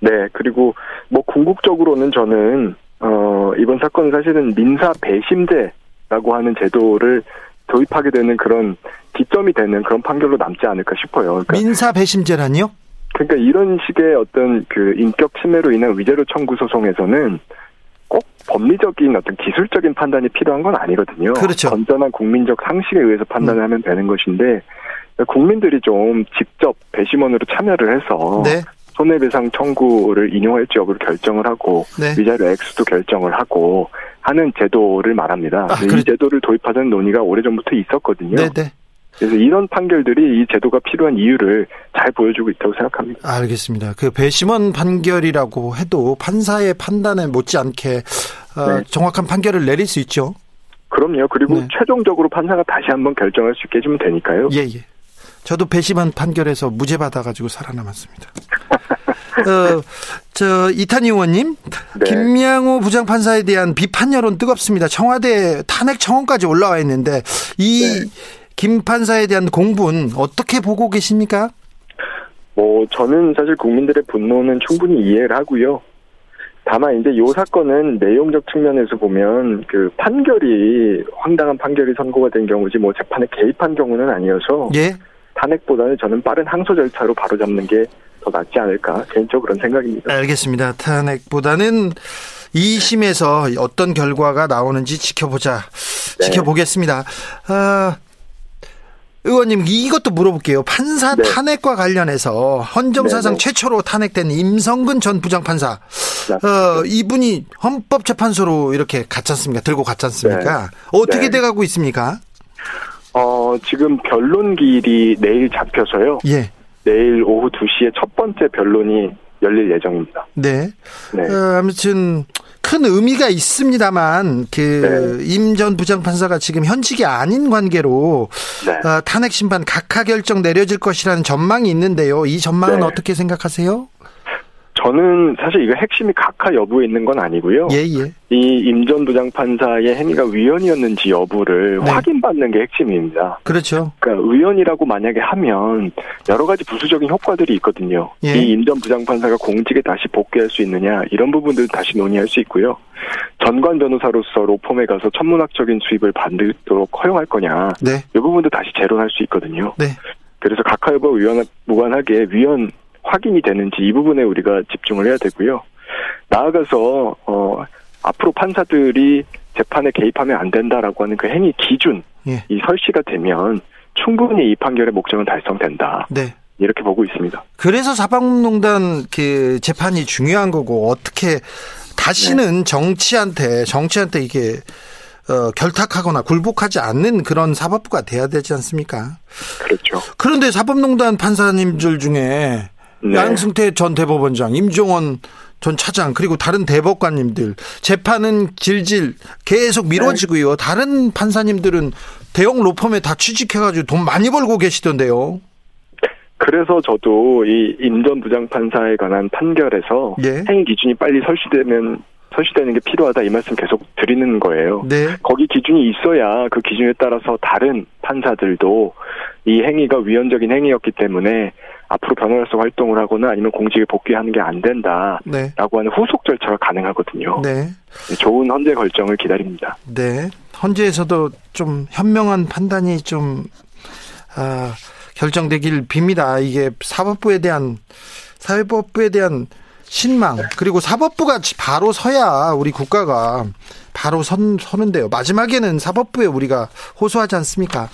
네, 그리고 뭐 궁극적으로는 저는 어 이번 사건은 사실은 민사 배심제라고 하는 제도를 도입하게 되는 그런 기점이 되는 그런 판결로 남지 않을까 싶어요. 그러니까 민사 배심제란요? 그러니까 이런 식의 어떤 그 인격 침해로 인한 위자료 청구 소송에서는 꼭 법리적인 어떤 기술적인 판단이 필요한 건 아니거든요. 그렇죠. 건전한 국민적 상식에 의해서 판단을 하면 되는 것인데 국민들이 좀 직접 배심원으로 참여를 해서 네. 손해배상 청구를 인용할지 여부를 결정을 하고 네. 위자료 액수도 결정을 하고 하는 제도를 말합니다. 아, 근데 그렇- 이 제도를 도입하자는 논의가 오래전부터 있었거든요. 네, 네. 그래서 이런 판결들이 이 제도가 필요한 이유를 잘 보여주고 있다고 생각합니다. 알겠습니다. 그 배심원 판결이라고 해도 판사의 판단에 못지않게 어, 네. 정확한 판결을 내릴 수 있죠. 그럼요. 그리고 네. 최종적으로 판사가 다시 한번 결정할 수 있게 해주면 되니까요. 예, 예. 저도 배심원 판결에서 무죄 받아가지고 살아남았습니다. (laughs) 어, 저, 이탄희 의원님, 네. 김양호 부장판사에 대한 비판 여론 뜨겁습니다. 청와대 탄핵 청원까지 올라와 있는데, 이 네. 김 판사에 대한 공분 어떻게 보고 계십니까? 뭐 저는 사실 국민들의 분노는 충분히 이해를 하고요. 다만 이제 이 사건은 내용적 측면에서 보면 그 판결이 황당한 판결이 선고가 된 경우지 뭐 재판에 개입한 경우는 아니어서 예? 탄핵보다는 저는 빠른 항소 절차로 바로 잡는 게 더 낫지 않을까 개인적으로 그런 생각입니다. 알겠습니다. 탄핵보다는 2심에서 어떤 결과가 나오는지 지켜보자. 네. 지켜보겠습니다. 아, 의원님 이것도 물어볼게요. 판사 네. 탄핵과 관련해서 헌정사상 네, 네. 최초로 탄핵된 임성근 전 부장판사. 어, 이분이 헌법재판소로 이렇게 갔지 않습니까? 들고 갔지 않습니까? 어떻게 네. 돼가고 있습니까? 어 지금 변론기일이 내일 잡혀서요. 예. 내일 오후 2시에 첫 번째 변론이 열릴 예정입니다. 네. 네. 어, 아무튼 큰 의미가 있습니다만 그 네. 임전 부장판사가 지금 현직이 아닌 관계로 네. 어, 탄핵 심판 각하 결정 내려질 것이라는 전망이 있는데요. 이 전망은 네. 어떻게 생각하세요? 저는 사실 이거 핵심이 각하 여부에 있는 건 아니고요. 예, 예. 이 임전 부장판사의 행위가 위헌이었는지 여부를 네. 확인받는 게 핵심입니다. 그렇죠. 그러니까 의원이라고 만약에 하면 여러 가지 부수적인 효과들이 있거든요. 예. 이 임전 부장판사가 공직에 다시 복귀할 수 있느냐 이런 부분들 다시 논의할 수 있고요. 전관 변호사로서 로펌에 가서 천문학적인 수입을 받도록 허용할 거냐 네. 이 부분도 다시 재론할 수 있거든요. 네. 그래서 각하 여부와 무관하게 위헌 확인이 되는지 이 부분에 우리가 집중을 해야 되고요. 나아가서 어, 앞으로 판사들이 재판에 개입하면 안 된다라고 하는 그 행위 기준 예. 이 설치가 되면 충분히 이 판결의 목적은 달성된다. 네. 이렇게 보고 있습니다. 그래서 사법농단 그 재판이 중요한 거고 어떻게 다시는 정치한테 정치한테 이게 어, 결탁하거나 굴복하지 않는 그런 사법부가 돼야 되지 않습니까? 그렇죠. 그런데 사법농단 판사님들 중에 네. 양승태 전 대법원장, 임종원 전 차장 그리고 다른 대법관님들 재판은 질질 계속 미뤄지고요. 다른 판사님들은 대형 로펌에 다 취직해가지고 돈 많이 벌고 계시던데요. 그래서 저도 이 임전 부장판사에 관한 판결에서 예. 행위 기준이 빨리 설치되면 설치되는 게 필요하다 이 말씀 계속 드리는 거예요. 네, 거기 기준이 있어야 그 기준에 따라서 다른 판사들도 이 행위가 위헌적인 행위였기 때문에 앞으로 변호사로서 활동을 하거나 아니면 공직에 복귀하는 게 안 된다라고 네, 하는 후속 절차가 가능하거든요. 네, 좋은 헌재 결정을 기다립니다. 네. 헌재에서도 좀 현명한 판단이 좀 아, 결정되길 빕니다. 이게 사법부에 대한 사회법부에 대한 신망 그리고 사법부가 바로 서야 우리 국가가 바로 선 서는데요. 마지막에는 사법부에 우리가 호소하지 않습니까?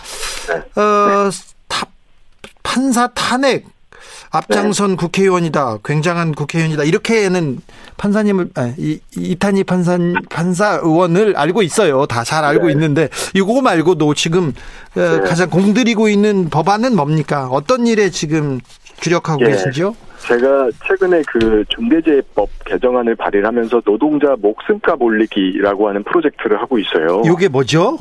어, 타, 판사 탄핵 앞장선 국회의원이다. 굉장한 국회의원이다. 이렇게는 판사님을 아, 이, 이탄희 판사 판사 의원을 알고 있어요. 다 잘 알고 네. 있는데 이거 말고도 지금 어, 네. 가장 공들이고 있는 법안은 뭡니까? 어떤 일에 지금 주력하고 예. 계신지요? 제가 최근에 그 중대재해법 개정안을 발의하면서 노동자 목숨값 올리기라고 하는 프로젝트를 하고 있어요. 이게 뭐죠?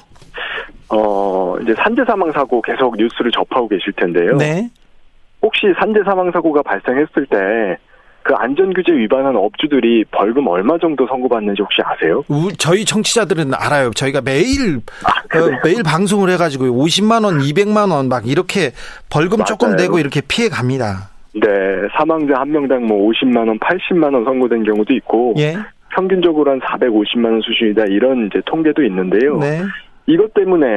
어, 이제 산재 사망 사고 계속 뉴스를 접하고 계실 텐데요. 네. 혹시 산재 사망 사고가 발생했을 때 그 안전규제 위반한 업주들이 벌금 얼마 정도 선고받는지 혹시 아세요? 우- 저희 청취자들은 알아요. 저희가 매일 아? 어, 매일 방송을 해가지고 50만 원, 200만 원 막 이렇게 벌금 조금 맞아요. 내고 이렇게 피해 갑니다. 네, 사망자 한 명당 뭐 50만 원, 80만 원 선고된 경우도 있고 예. 평균적으로 한 450만 원 수준이다 이런 이제 통계도 있는데요. 네. 이것 때문에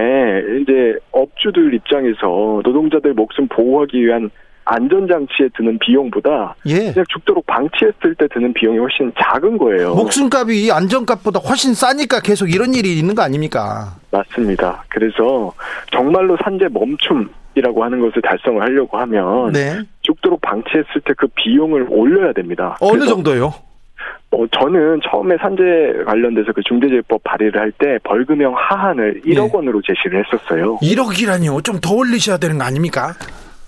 이제 업주들 입장에서 노동자들 목숨 보호하기 위한 안전장치에 드는 비용보다 예. 그냥 죽도록 방치했을 때 드는 비용이 훨씬 작은 거예요. 목숨값이 안전값보다 훨씬 싸니까 계속 이런 일이 있는 거 아닙니까? 맞습니다. 그래서 정말로 산재 멈춤 이라고 하는 것을 달성을 하려고 하면 네. 죽도록 방치했을 때 그 비용을 올려야 됩니다. 어느 정도요? 어, 저는 처음에 산재 관련돼서 그 중대재해법 발의를 할 때 벌금형 하한을 1억 예. 원으로 제시를 했었어요. 1억이라니요. 좀 더 올리셔야 되는 거 아닙니까?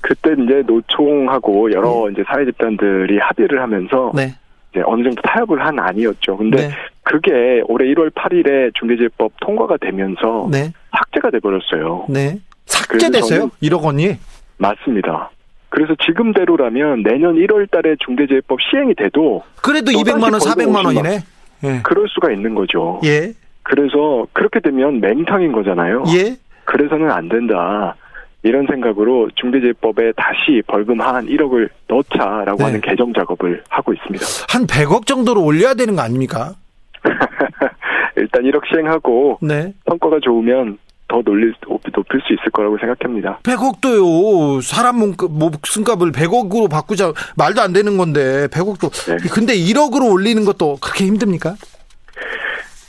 그때 이제 노총하고 여러 이제 사회 집단들이 합의를 하면서 네. 이제 어느 정도 타협을 한 안이었죠. 근데 네. 그게 올해 1월 8일에 중대재해법 통과가 되면서 네. 삭제가 돼 버렸어요. 네. 삭제됐어요? 저는- 1억 원이? 맞습니다. 그래서 지금대로라면 내년 1월 달에 중대재해법 시행이 돼도 그래도 또 200만 원, 다시 400만 벌금 원이네. 예. 그럴 수가 있는 거죠. 예. 그래서 그렇게 되면 맹탕인 거잖아요. 예. 그래서는 안 된다. 이런 생각으로 중대재해법에 다시 벌금 한 1억을 넣자라고 네. 하는 개정 작업을 하고 있습니다. 한 100억 정도로 올려야 되는 거 아닙니까? (laughs) 일단 1억 시행하고 네. 성과가 좋으면 더 놀릴, 높일 수 있을 거라고 생각합니다. 100억도요. 사람 몸- 목숨값을 100억으로 바꾸자 말도 안 되는 건데 100억도. 네. 근데 1억으로 올리는 것도 그렇게 힘듭니까?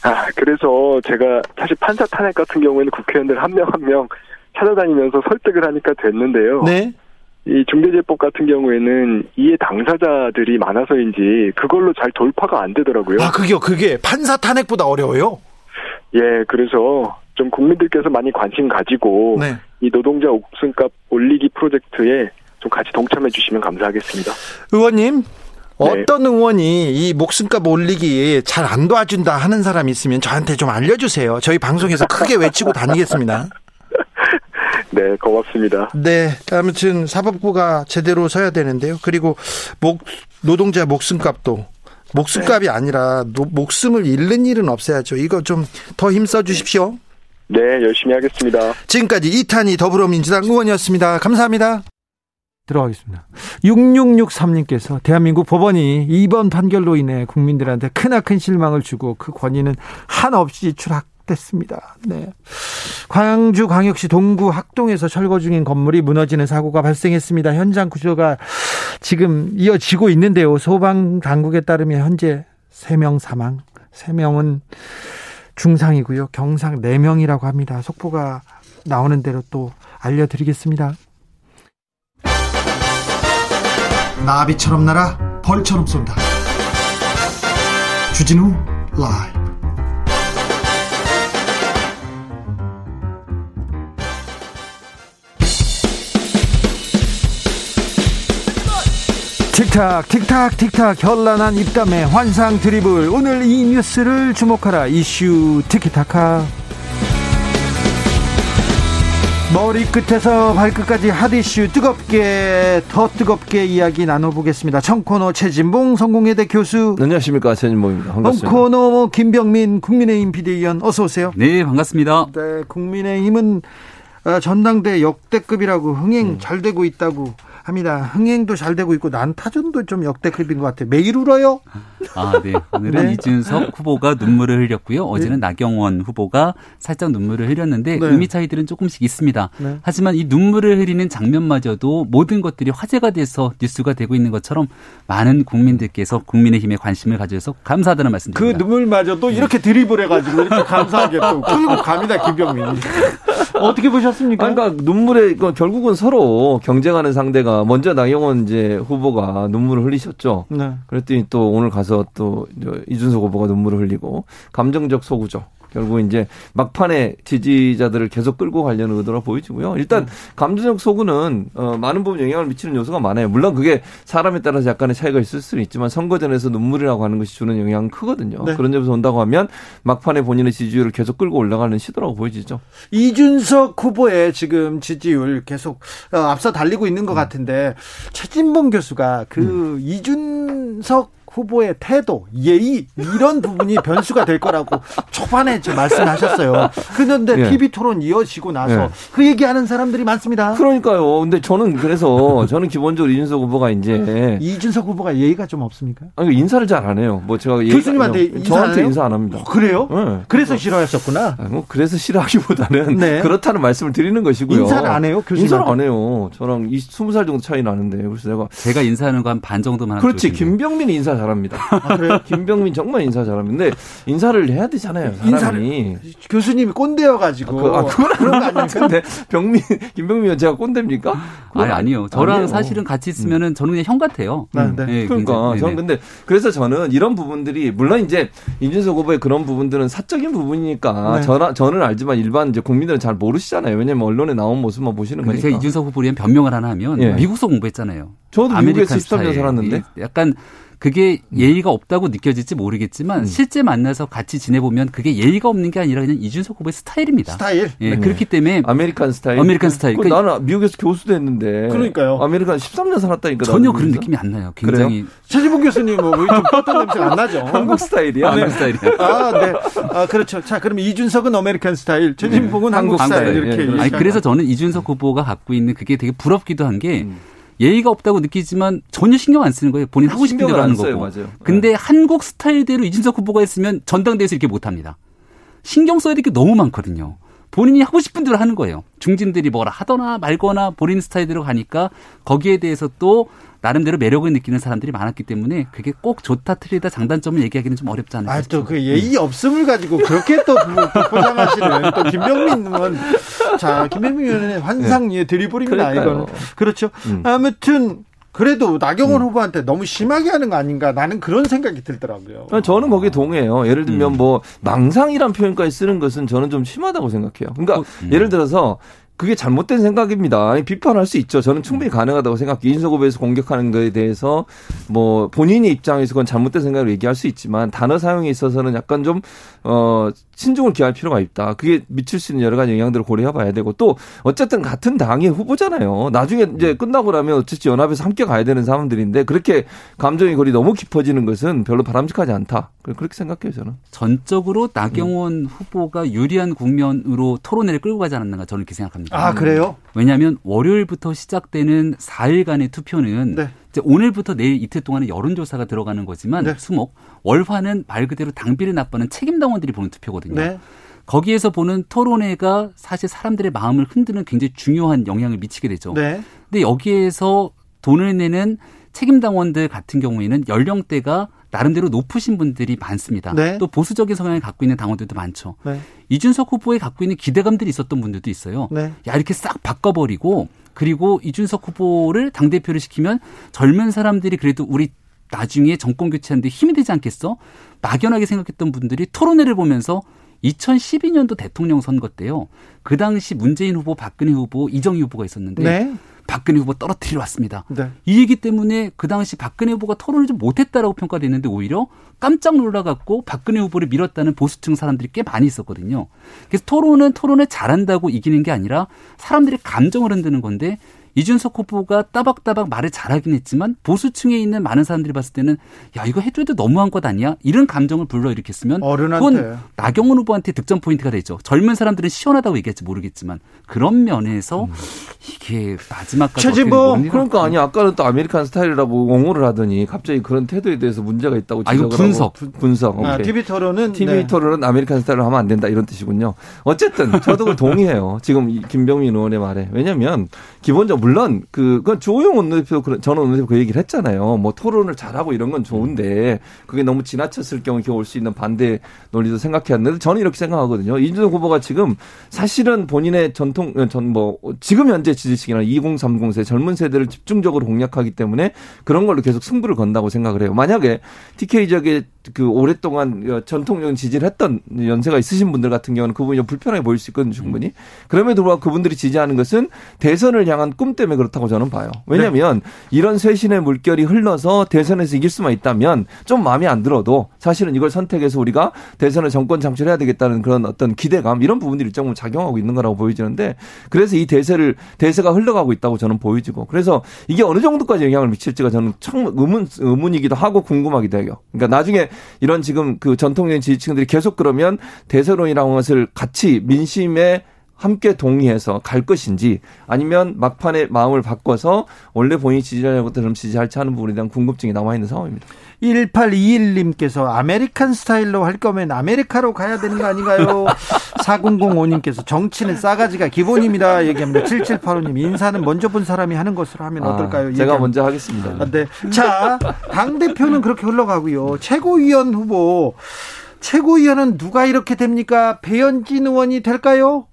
아, 그래서 제가 사실 판사 탄핵 같은 경우에는 국회의원들 한 명 한명 찾아다니면서 설득을 하니까 됐는데요. 네. 이 중대재해법 같은 경우에는 이해 당사자들이 많아서인지 그걸로 잘 돌파가 안 되더라고요. 아, 그게요. 그게 판사 탄핵보다 어려워요. 예, 그래서 좀 국민들께서 많이 관심 가지고 네. 이 노동자 옥순값 올리기 프로젝트에 좀 같이 동참해 주시면 감사하겠습니다. 의원님, 네. 어떤 의원이 이 목숨값 올리기 잘 안 도와준다 하는 사람이 있으면 저한테 좀 알려주세요. 저희 방송에서 크게 외치고 다니겠습니다. (laughs) 네, 고맙습니다. 네, 아무튼 사법부가 제대로 서야 되는데요. 그리고 목 노동자 목숨값도 목숨값이 아니라 노- 목숨을 잃는 일은 없어야죠. 이거 좀 더 힘써 주십시오. 네, 열심히 하겠습니다. 지금까지 이탄희 더불어민주당 의원이었습니다. 감사합니다. 들어가겠습니다. 6663님께서 대한민국 법원이 이번 판결로 인해 국민들한테 크나큰 실망을 주고 그 권위는 한없이 추락 됐습니다. 네. 광주 광역시 동구 학동에서 철거 중인 건물이 무너지는 사고가 발생했습니다. 현장 구조가 지금 이어지고 있는데요. 소방 당국에 따르면 현재 3명 사망, 3명은 중상이고요. 경상 4명이라고 합니다. 속보가 나오는 대로 또 알려드리겠습니다. 나비처럼 날아 벌처럼 쏜다. 주진우 라이브. 틱탁 틱탁 틱탁 현란한 입담의 환상 드리블. 오늘 이 뉴스를 주목하라. 이슈 티키타카. 머리끝에서 발끝까지 핫이슈 뜨겁게 더 뜨겁게 이야기 나눠보겠습니다. 청코너 최진봉 성공회대 교수. 안녕하십니까. 최진봉입니다. 반갑습니다. 엉코너 김병민 국민의힘 비대위원 어서 오세요. 네, 반갑습니다. 네 국민의힘은 어, 전당대 역대급이라고 흥행 잘 되고 있다고 합니다. 흥행도 잘 되고 있고 난타전도 좀 역대급인 것 같아요. 매일 울어요 (laughs) 아, 네. 오늘은 네. 이준석 후보가 눈물을 흘렸고요. 어제는 나경원 후보가 살짝 눈물을 흘렸는데 네. 의미 차이들은 조금씩 있습니다. 네. 하지만 이 눈물을 흐리는 장면마저도 모든 것들이 화제가 돼서 뉴스가 되고 있는 것처럼 많은 국민들께서 국민의힘에 관심을 가져서 감사하다는 그 말씀드립니다. 눈물마저도 이렇게 드리블 해가지고 이렇게 감사하게 또 끌고 갑니다 김병민이 (laughs) 어떻게 보셨습니까? 아니, 그러니까 눈물에 그 결국은 서로 경쟁하는 상대가 먼저 나경원 이제 후보가 눈물을 흘리셨죠. 네. 그랬더니 또 오늘 가서 또 이준석 후보가 눈물을 흘리고 감정적 소구죠. 결국 이제 막판에 지지자들을 계속 끌고 가려는 의도가 보이지고요. 일단 감정적 소구는 어, 많은 부분 영향을 미치는 요소가 많아요. 물론 그게 사람에 따라서 약간의 차이가 있을 수는 있지만 선거전에서 눈물이라고 하는 것이 주는 영향은 크거든요. 네. 그런 점에서 온다고 하면 막판에 본인의 지지율을 계속 끌고 올라가는 시도라고 보여지죠. 이준석 후보의 지금 지지율 계속 어, 앞서 달리고 있는 것 같은데 최진봉 교수가 그 이준석 후보의 태도, 예의 이런 부분이 (laughs) 변수가 될 거라고 초반에 말씀하셨어요. 그런데 예. TV 토론 이어지고 나서 예. 그 얘기하는 사람들이 많습니다. 그러니까요. 근데 저는 그래서 저는 기본적으로 이준석 후보가 이제 이준석 후보가 예의가 좀 없습니까? 아니, 인사를 잘 안 해요. 뭐 제가 얘기- 교수님한테. 인사 저한테? 인사 안 합니다. 어, 그래요? 네. 그래서 싫어하셨구나. 아, 뭐 그래서 싫어하기보다는 네. (laughs) 그렇다는 말씀을 드리는 것이고요. 인사를 안 해요, 교수님한테? 인사를 안 해요. 저랑 20, 20살 정도 차이 나는데 그래서 내가 제가 인사하는 거 한 반 정도만 그렇지. 김병민이 인사 잘하는 잘합니다. 아, 그래요? 김병민 정말 인사 잘합니다. 인사를 해야 되잖아요. 사람이. 교수님이 꼰대여 가지고. 그, 아, 그건 그런 거 아닙니까? 근데 병민 김병민 제가 꼰대입니까? 아니 아니요. 저랑 아니에요. 사실은 같이 있으면은 저는 그냥 형 같아요. 네, 네. 네, 그러니까 굉장히, 저는 네네. 근데 그래서 저는 이런 부분들이 물론 이제 이준석 후보의 그런 부분들은 사적인 부분이니까 네. 저는 저는 알지만 일반 이제 국민들은 잘 모르시잖아요. 왜냐면 언론에 나온 모습만 보시는 거니까. 제가 이준석 후보에 대한 변명을 하나 하면 예. 미국서 공부했잖아요. 저도 미국에서 13년 스타일. 살았는데. 이- 약간 그게 예의가 없다고 느껴질지 모르겠지만 음. 실제 만나서 같이 지내보면 그게 예의가 없는 게 아니라 그냥 이준석 후보의 스타일입니다. 스타일. 예, 네. 그렇기 때문에 American 스타일. American 스타일. 그 그러니까 나는 미국에서 교수도 했는데. 그러니까요. American 13년 살았다니까. 전혀 그런. 느낌이 안 나요. 굉장히 최진봉 교수님 뭐 좀 버터 (laughs) 냄새가 안 나죠? 한국 스타일이야. 한국 스타일이야. 아, 네. 아, 그렇죠. 자, 그럼 이준석은 American 스타일, 최진봉은 한국, 한국 스타일 스타일. 이렇게. 예. 아니 그래서 저는 이준석 후보가 갖고 있는 그게 되게 부럽기도 한게 음. 예의가 없다고 느끼지만 전혀 신경 안 쓰는 거예요. 본인 하고 싶은 대로 안 하는 써요. 거고. 맞아요. 근데 한국 스타일대로 이준석 후보가 했으면 전당대회에서 이렇게 못 합니다. 신경 써야 될 게 너무 많거든요. 본인이 하고 싶은 대로 하는 거예요. 중진들이 뭐라 하거나 말거나 본인 스타일대로 가니까 거기에 대해서 또 나름대로 매력을 느끼는 사람들이 많았기 때문에 그게 꼭 좋다 틀리다 장단점을 얘기하기는 좀 어렵지 않을까 아. 또 그 예의 없음을 가지고 그렇게 또 부- 포장하시는 또 김병민 의원. 자, 김병민 의원의 환상 예, 드리블입니다. 이거는. 그렇죠. 음. 아무튼, 그래도 나경원 후보한테 너무 심하게 하는 거 아닌가 나는 그런 생각이 들더라고요. 아, 저는 거기에 동의해요. 예를 음. 들면 뭐 망상이란 표현까지 쓰는 것은 저는 좀 심하다고 생각해요. 그러니까 어, 음. 예를 들어서 그게 잘못된 생각입니다. 비판할 수 있죠. 저는 충분히 가능하다고 생각해요. 이준석 후보에서 공격하는 거에 대해서 뭐 본인의 입장에서 그건 잘못된 생각을 얘기할 수 있지만 단어 사용에 있어서는 약간 좀 어, 신중을 기할 필요가 있다. 그게 미칠 수 있는 여러 가지 영향들을 고려해 봐야 되고 또 어쨌든 같은 당의 후보잖아요. 나중에 이제 끝나고 나면 어쨌든 연합에서 함께 가야 되는 사람들인데 그렇게 감정의 골이 너무 깊어지는 것은 별로 바람직하지 않다. 그렇게 생각해요, 저는. 전적으로 나경원 후보가 유리한 국면으로 토론회를 끌고 가지 않았는가 저는 이렇게 생각합니다. 아, 그래요? 왜냐하면 월요일부터 시작되는 4일간의 투표는 네. 이제 오늘부터 내일 이틀 동안의 여론조사가 들어가는 거지만 네. 수목 월화는 말 그대로 당비를 나빠는 책임당원들이 보는 투표거든요. 네. 거기에서 보는 토론회가 사실 사람들의 마음을 흔드는 굉장히 중요한 영향을 미치게 되죠. 네. 근데 여기에서 돈을 내는 책임당원들 같은 경우에는 연령대가 나름대로 높으신 분들이 많습니다. 네. 또 보수적인 성향을 갖고 있는 당원들도 많죠. 네. 이준석 후보에 갖고 있는 기대감들이 있었던 분들도 있어요. 네. 야 이렇게 싹 바꿔버리고 그리고 이준석 후보를 당 대표를 시키면 젊은 사람들이 그래도 우리 나중에 정권 교체하는데 힘이 되지 않겠어? 막연하게 생각했던 분들이 토론회를 보면서 2012년도 대통령 선거 때요. 그 당시 문재인 후보, 박근혜 후보, 이정희 후보가 있었는데 네. 박근혜 후보 떨어뜨리러 왔습니다. 네. 이 얘기 때문에 그 당시 박근혜 후보가 토론을 좀 못했다라고 평가됐는데 오히려 깜짝 놀라갖고 박근혜 후보를 밀었다는 보수층 사람들이 꽤 많이 있었거든요. 그래서 토론은 토론을 잘한다고 이기는 게 아니라 사람들의 감정을 흔드는 건데 이준석 후보가 따박따박 말을 잘하긴 했지만 보수층에 있는 많은 사람들이 봤을 때는 야 이거 해도 너무한 것 아니야? 이런 감정을 불러일으켰으면 어른한테. 그건 나경원 후보한테 득점 포인트가 되죠. 젊은 사람들은 시원하다고 얘기할지 모르겠지만 그런 면에서 이게 마지막까지 최진봉, 모르는 그러니까 아니 아까는 또 American 스타일이라고 옹호를 하더니 갑자기 그런 태도에 대해서 문제가 있다고 아, 이거 지적을 분석. 하고 분석. 아. TV 토론은 TV 네. 토론은 American 스타일로 하면 안 된다 이런 뜻이군요. 어쨌든 저도 동의해요. 지금 이 김병민 의원의 말에 왜냐하면 기본적으로 물론 그 그건 주호영 원내대표 그런- 전 원내대표 그 얘기를 했잖아요. 뭐 토론을 잘하고 이런 건 좋은데 그게 너무 지나쳤을 경우 이렇게 올수 있는 반대 논리도 생각해야 하는데 저는 이렇게 생각하거든요. 이준석 후보가 지금 사실은 본인의 전통 전 뭐 지금 현재 지지층이나 2030 세 젊은 세대를 집중적으로 공략하기 때문에 그런 걸로 계속 승부를 건다고 생각을 해요. 만약에 TK 지역에 그 오랫동안 전통적인 지지를 했던 연세가 있으신 분들 같은 경우는 그분이 좀 불편하게 보일 수 있거든요, 충분히. 그럼에도 불구하고 그분들이 지지하는 것은 대선을 향한 꿈 때문에 그렇다고 저는 봐요. 왜냐하면 이런 쇄신의 물결이 흘러서 대선에서 이길 수만 있다면 좀 마음에 안 들어도 사실은 이걸 선택해서 우리가 대선에 정권 창출해야 되겠다는 그런 어떤 기대감 이런 부분들이 일정 부분 작용하고 있는 거라고 보여지는데 그래서 이 대세를 대세가 흘러가고 있다고 저는 보여지고 그래서 이게 어느 정도까지 영향을 미칠지가 저는 참 의문 의문이기도 하고 궁금하기도 해요. 그러니까 나중에 이런 지금 그 전통적인 지지층들이 계속 그러면 대세론이라는 것을 같이 민심에 함께 동의해서 갈 것인지 아니면 막판에 마음을 바꿔서 원래 본인이 지지하려고 것처럼 지지할지 하는 부분에 대한 궁금증이 남아 있는 상황입니다. 1821님께서 American 스타일로 할 거면 아메리카로 가야 되는 거 아닌가요? (laughs) 4005님께서 정치는 싸가지가 기본입니다. 얘기합니다. 7785님 인사는 먼저 본 사람이 하는 것으로 하면 아, 어떨까요? 제가 얘기합니다. 먼저 하겠습니다. 아, 네. 자, 당 대표는 그렇게 흘러가고요. 최고위원 후보. 최고위원은 누가 이렇게 됩니까? 배현진 의원이 될까요?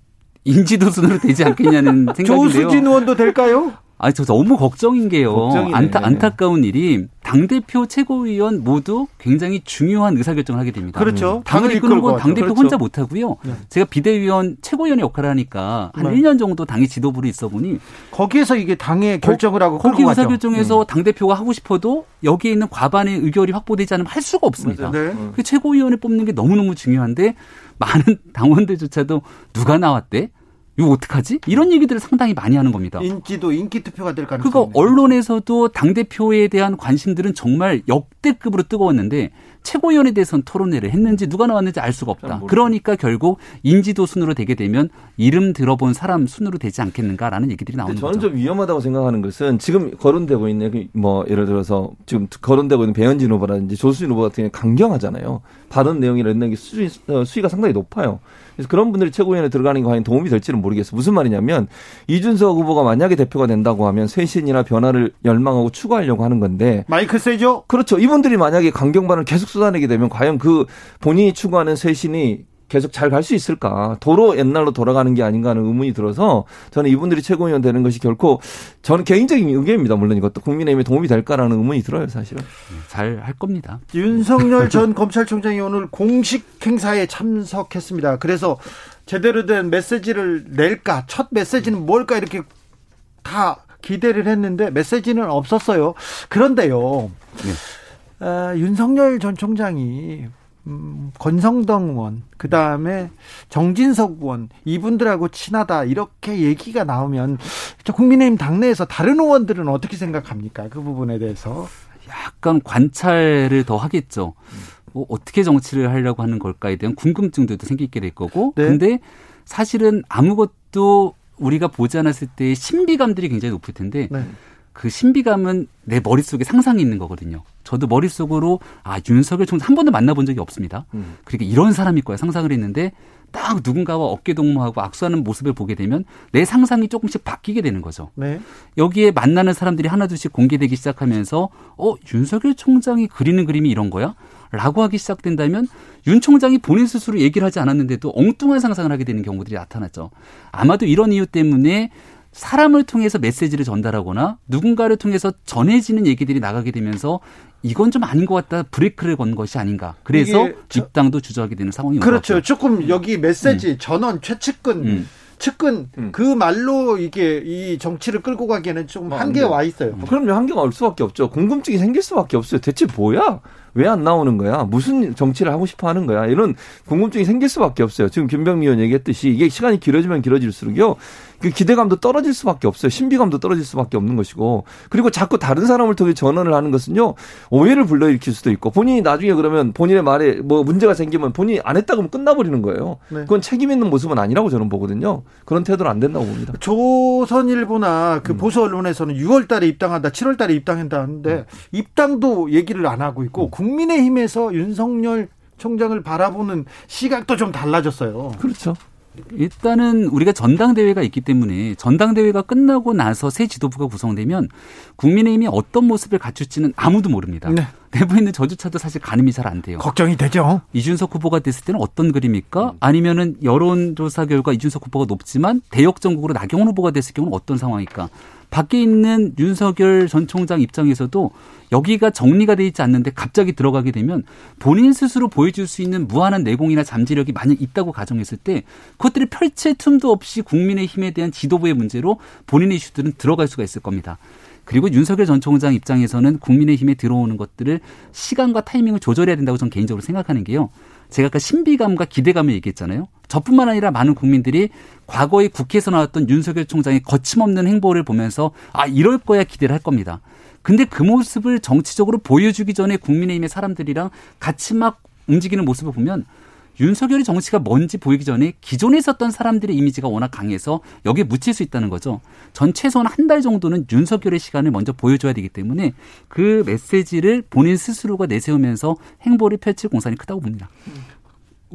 인지도 순으로 되지 않겠냐는 (laughs) 생각인데요. 조수진 의원도 될까요? 아니 저 너무 걱정인 게요. 걱정이네. 안타, 안타까운 일이 당 대표 최고위원 모두 굉장히 중요한 의사결정을 하게 됩니다. 그렇죠. 당을 당을 이끄는 건 이끌고 당 대표 그렇죠. 혼자 못 하고요. 제가 비대위원 최고위원의 역할을 하니까 한 네. 1년 정도 당의 지도부로 있어 보니 거기에서 이게 당의 결정을 하고 거기 가죠. 음. 의사결정에서 당 대표가 하고 싶어도 여기에 있는 과반의 의결이 확보되지 않으면 할 수가 없습니다. 네. 그 최고위원을 뽑는 게 너무 너무 중요한데 많은 당원들조차도 누가 나왔대? 이거 어떡하지? 이런 얘기들을 상당히 많이 하는 겁니다. 인지도 인기 투표가 될 가능성이 그거. 언론에서도 당 대표에 대한 관심들은 정말 역대급으로 뜨거웠는데 최고위원에 대해서는 토론회를 했는지 누가 나왔는지 알 수가 없다. 그러니까 결국 인지도 순으로 되게 되면 이름 들어본 사람 순으로 되지 않겠는가라는 얘기들이 나오는 저는 거죠. 좀 위험하다고 생각하는 것은 지금 거론되고 있는 그뭐 예를 들어서 지금 거론되고 있는 배현진 후보라든지 조수진 후보 같은 경우는 강경하잖아요. 발언 게 수위, 어, 수위가 상당히 높아요. 그래서 그런 분들이 최고위원회 들어가는 게 과연 도움이 될지는 모르겠어요. 무슨 말이냐면 이준석 후보가 만약에 대표가 된다고 하면 쇄신이나 변화를 열망하고 추구하려고 하는 건데 마이크 세죠? 그렇죠. 이분들이 만약에 강경반을 계속 쏟아내게 되면 과연 그 본인이 추구하는 쇄신이 계속 잘 갈 수 있을까? 도로 옛날로 돌아가는 게 아닌가 하는 의문이 들어서 저는 이분들이 최고위원 되는 것이 결코 저는 개인적인 의견입니다. 물론 이것도 국민의힘에 도움이 될까라는 의문이 들어요, 사실은. 잘 할 겁니다. 윤석열 (laughs) 전 검찰총장이 오늘 공식 행사에 참석했습니다. 그래서 제대로 된 메시지를 낼까? 첫 메시지는 뭘까? 이렇게 다 기대를 했는데 메시지는 없었어요. 그런데요. 아, 윤석열 전 총장이 음, 권성동 의원, 그 다음에 정진석 의원, 이분들하고 친하다, 이렇게 얘기가 나오면, 저 국민의힘 당내에서 다른 의원들은 어떻게 생각합니까? 그 부분에 대해서. 약간 관찰을 더 하겠죠. 뭐 어떻게 정치를 하려고 하는 걸까에 대한 궁금증도 생기게 될 거고. 네. 근데 사실은 아무것도 우리가 보지 않았을 때 신비감들이 굉장히 높을 텐데 네. 그 신비감은 내 머릿속에 상상이 있는 거거든요. 저도 머릿속으로 아 윤석열 총장 한 번도 만나본 적이 없습니다. 음. 그러니까 이런 사람일 거야 상상을 했는데 딱 누군가와 어깨 동무하고 악수하는 모습을 보게 되면 내 상상이 조금씩 바뀌게 되는 거죠. 네. 여기에 만나는 사람들이 하나둘씩 공개되기 시작하면서 어 윤석열 총장이 그리는 그림이 이런 거야? 라고 하기 시작된다면 윤 총장이 본인 스스로 얘기를 하지 않았는데도 엉뚱한 상상을 하게 되는 경우들이 나타났죠. 아마도 이런 이유 때문에 사람을 통해서 메시지를 전달하거나 누군가를 통해서 전해지는 얘기들이 나가게 되면서 이건 좀 아닌 것 같다 브레이크를 건 것이 아닌가. 그래서 입당도 주저하게 되는 상황이 그렇죠. 온것 같고요. 조금 여기 메시지, 전원, 최측근, 음. 측근 음. 그 말로 이게 이 정치를 끌고 가기에는 좀 어, 한계가 네. 와 있어요. 그럼요. 한계가 올 수밖에 없죠. 궁금증이 생길 수밖에 없어요. 대체 뭐야? 왜 안 나오는 거야? 무슨 정치를 하고 싶어 하는 거야? 이런 궁금증이 생길 수밖에 없어요. 지금 김병미 의원 얘기했듯이 이게 시간이 길어지면 길어질수록요. 그 기대감도 떨어질 수밖에 없어요. 신비감도 떨어질 수밖에 없는 것이고. 그리고 자꾸 다른 사람을 통해 전언을 하는 것은요. 오해를 불러일으킬 수도 있고 본인이 나중에 그러면 본인의 말에 뭐 문제가 생기면 본인이 안 했다고 하면 끝나버리는 거예요. 네. 그건 책임 있는 모습은 아니라고 저는 보거든요. 그런 태도는 안 된다고 봅니다. 조선일보나 음. 그 보수 언론에서는 6월 달에 입당한다, 7월 달에 입당한다 하는데 음. 입당도 얘기를 안 하고 있고 국민의힘에서 윤석열 총장을 바라보는 시각도 좀 달라졌어요. 그렇죠. 일단은 우리가 전당대회가 있기 때문에 전당대회가 끝나고 나서 새 지도부가 구성되면 국민의힘이 어떤 모습을 갖출지는 아무도 모릅니다. 네. 내부에 있는 저조차도 사실 가늠이 잘 안 돼요. 걱정이 되죠. 이준석 후보가 됐을 때는 어떤 그림일까? 아니면은 여론조사 결과 이준석 후보가 높지만 대역 전국으로 나경원 후보가 됐을 경우는 어떤 상황일까? 밖에 있는 윤석열 전 총장 입장에서도 여기가 정리가 돼 있지 않는데 갑자기 들어가게 되면 본인 스스로 보여줄 수 있는 무한한 내공이나 잠재력이 만약 있다고 가정했을 때 그것들을 펼칠 틈도 없이 국민의 힘에 대한 지도부의 문제로 본인의 이슈들은 들어갈 수가 있을 겁니다. 그리고 윤석열 전 총장 입장에서는 국민의 힘에 들어오는 것들을 시간과 타이밍을 조절해야 된다고 저는 개인적으로 생각하는 게요. 제가 아까 신비감과 기대감을 얘기했잖아요. 저뿐만 아니라 많은 국민들이 과거에 국회에서 나왔던 윤석열 총장의 거침없는 행보를 보면서 아 이럴 거야 기대를 할 겁니다. 근데 그 모습을 정치적으로 보여주기 전에 국민의힘의 사람들이랑 같이 막 움직이는 모습을 보면 윤석열의 정치가 뭔지 보이기 전에 기존에 있었던 사람들의 이미지가 워낙 강해서 여기에 묻힐 수 있다는 거죠. 전 최소한 한 달 정도는 윤석열의 시간을 먼저 보여줘야 되기 때문에 그 메시지를 본인 스스로가 내세우면서 행보를 펼칠 공산이 크다고 봅니다.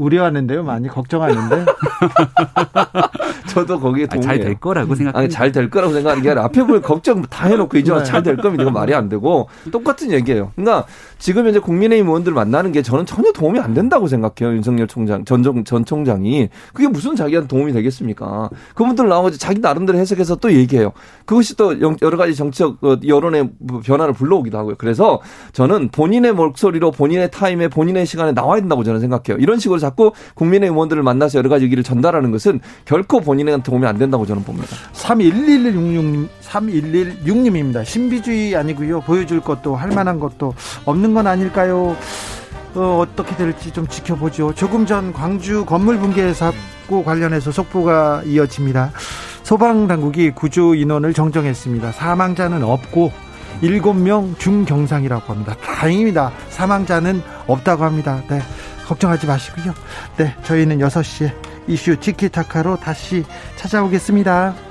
우려하는데요, 많이 걱정하는데. (laughs) 저도 거기에 동의해요. 잘될 거라고 생각합니다. 아니 잘될 거라고 생각하는 게 아니라 앞에 보면 걱정 다 해놓고 이제 네. 잘될 겁니다. 이거 말이 안 되고 똑같은 얘기예요. 그러니까 지금 현재 국민의힘 의원들 만나는 게 저는 전혀 도움이 안 된다고 생각해요. 윤석열 총장 전, 정- 전 총장이 그게 무슨 자기한테 도움이 되겠습니까? 그분들 나와서 자기 나름대로 해석해서 또 얘기해요. 그것이 또 영- 여러 가지 정치적 어, 여론의 변화를 불러오기도 하고요. 그래서 저는 본인의 목소리로 본인의 타임에 본인의 시간에 나와야 된다고 저는 생각해요. 이런 식으로 자꾸 국민의 의원들을 만나서 여러 가지 얘기를 전달하는 것은 결코 본인한테 도움이 안 된다고 저는 봅니다. 3116님, 3116님입니다. 신비주의 아니고요. 보여줄 것도 할 만한 것도 없는 건 아닐까요? 어, 어떻게 될지 좀 지켜보죠. 조금 전 광주 건물 붕괴 사고 관련해서 속보가 이어집니다. 소방 당국이 구조 인원을 정정했습니다. 사망자는 없고 7명 중경상이라고 합니다. 다행입니다. 사망자는 없다고 합니다. 네. 걱정하지 마시고요. 네. 저희는 6시에 이슈 티키타카로 다시 찾아오겠습니다.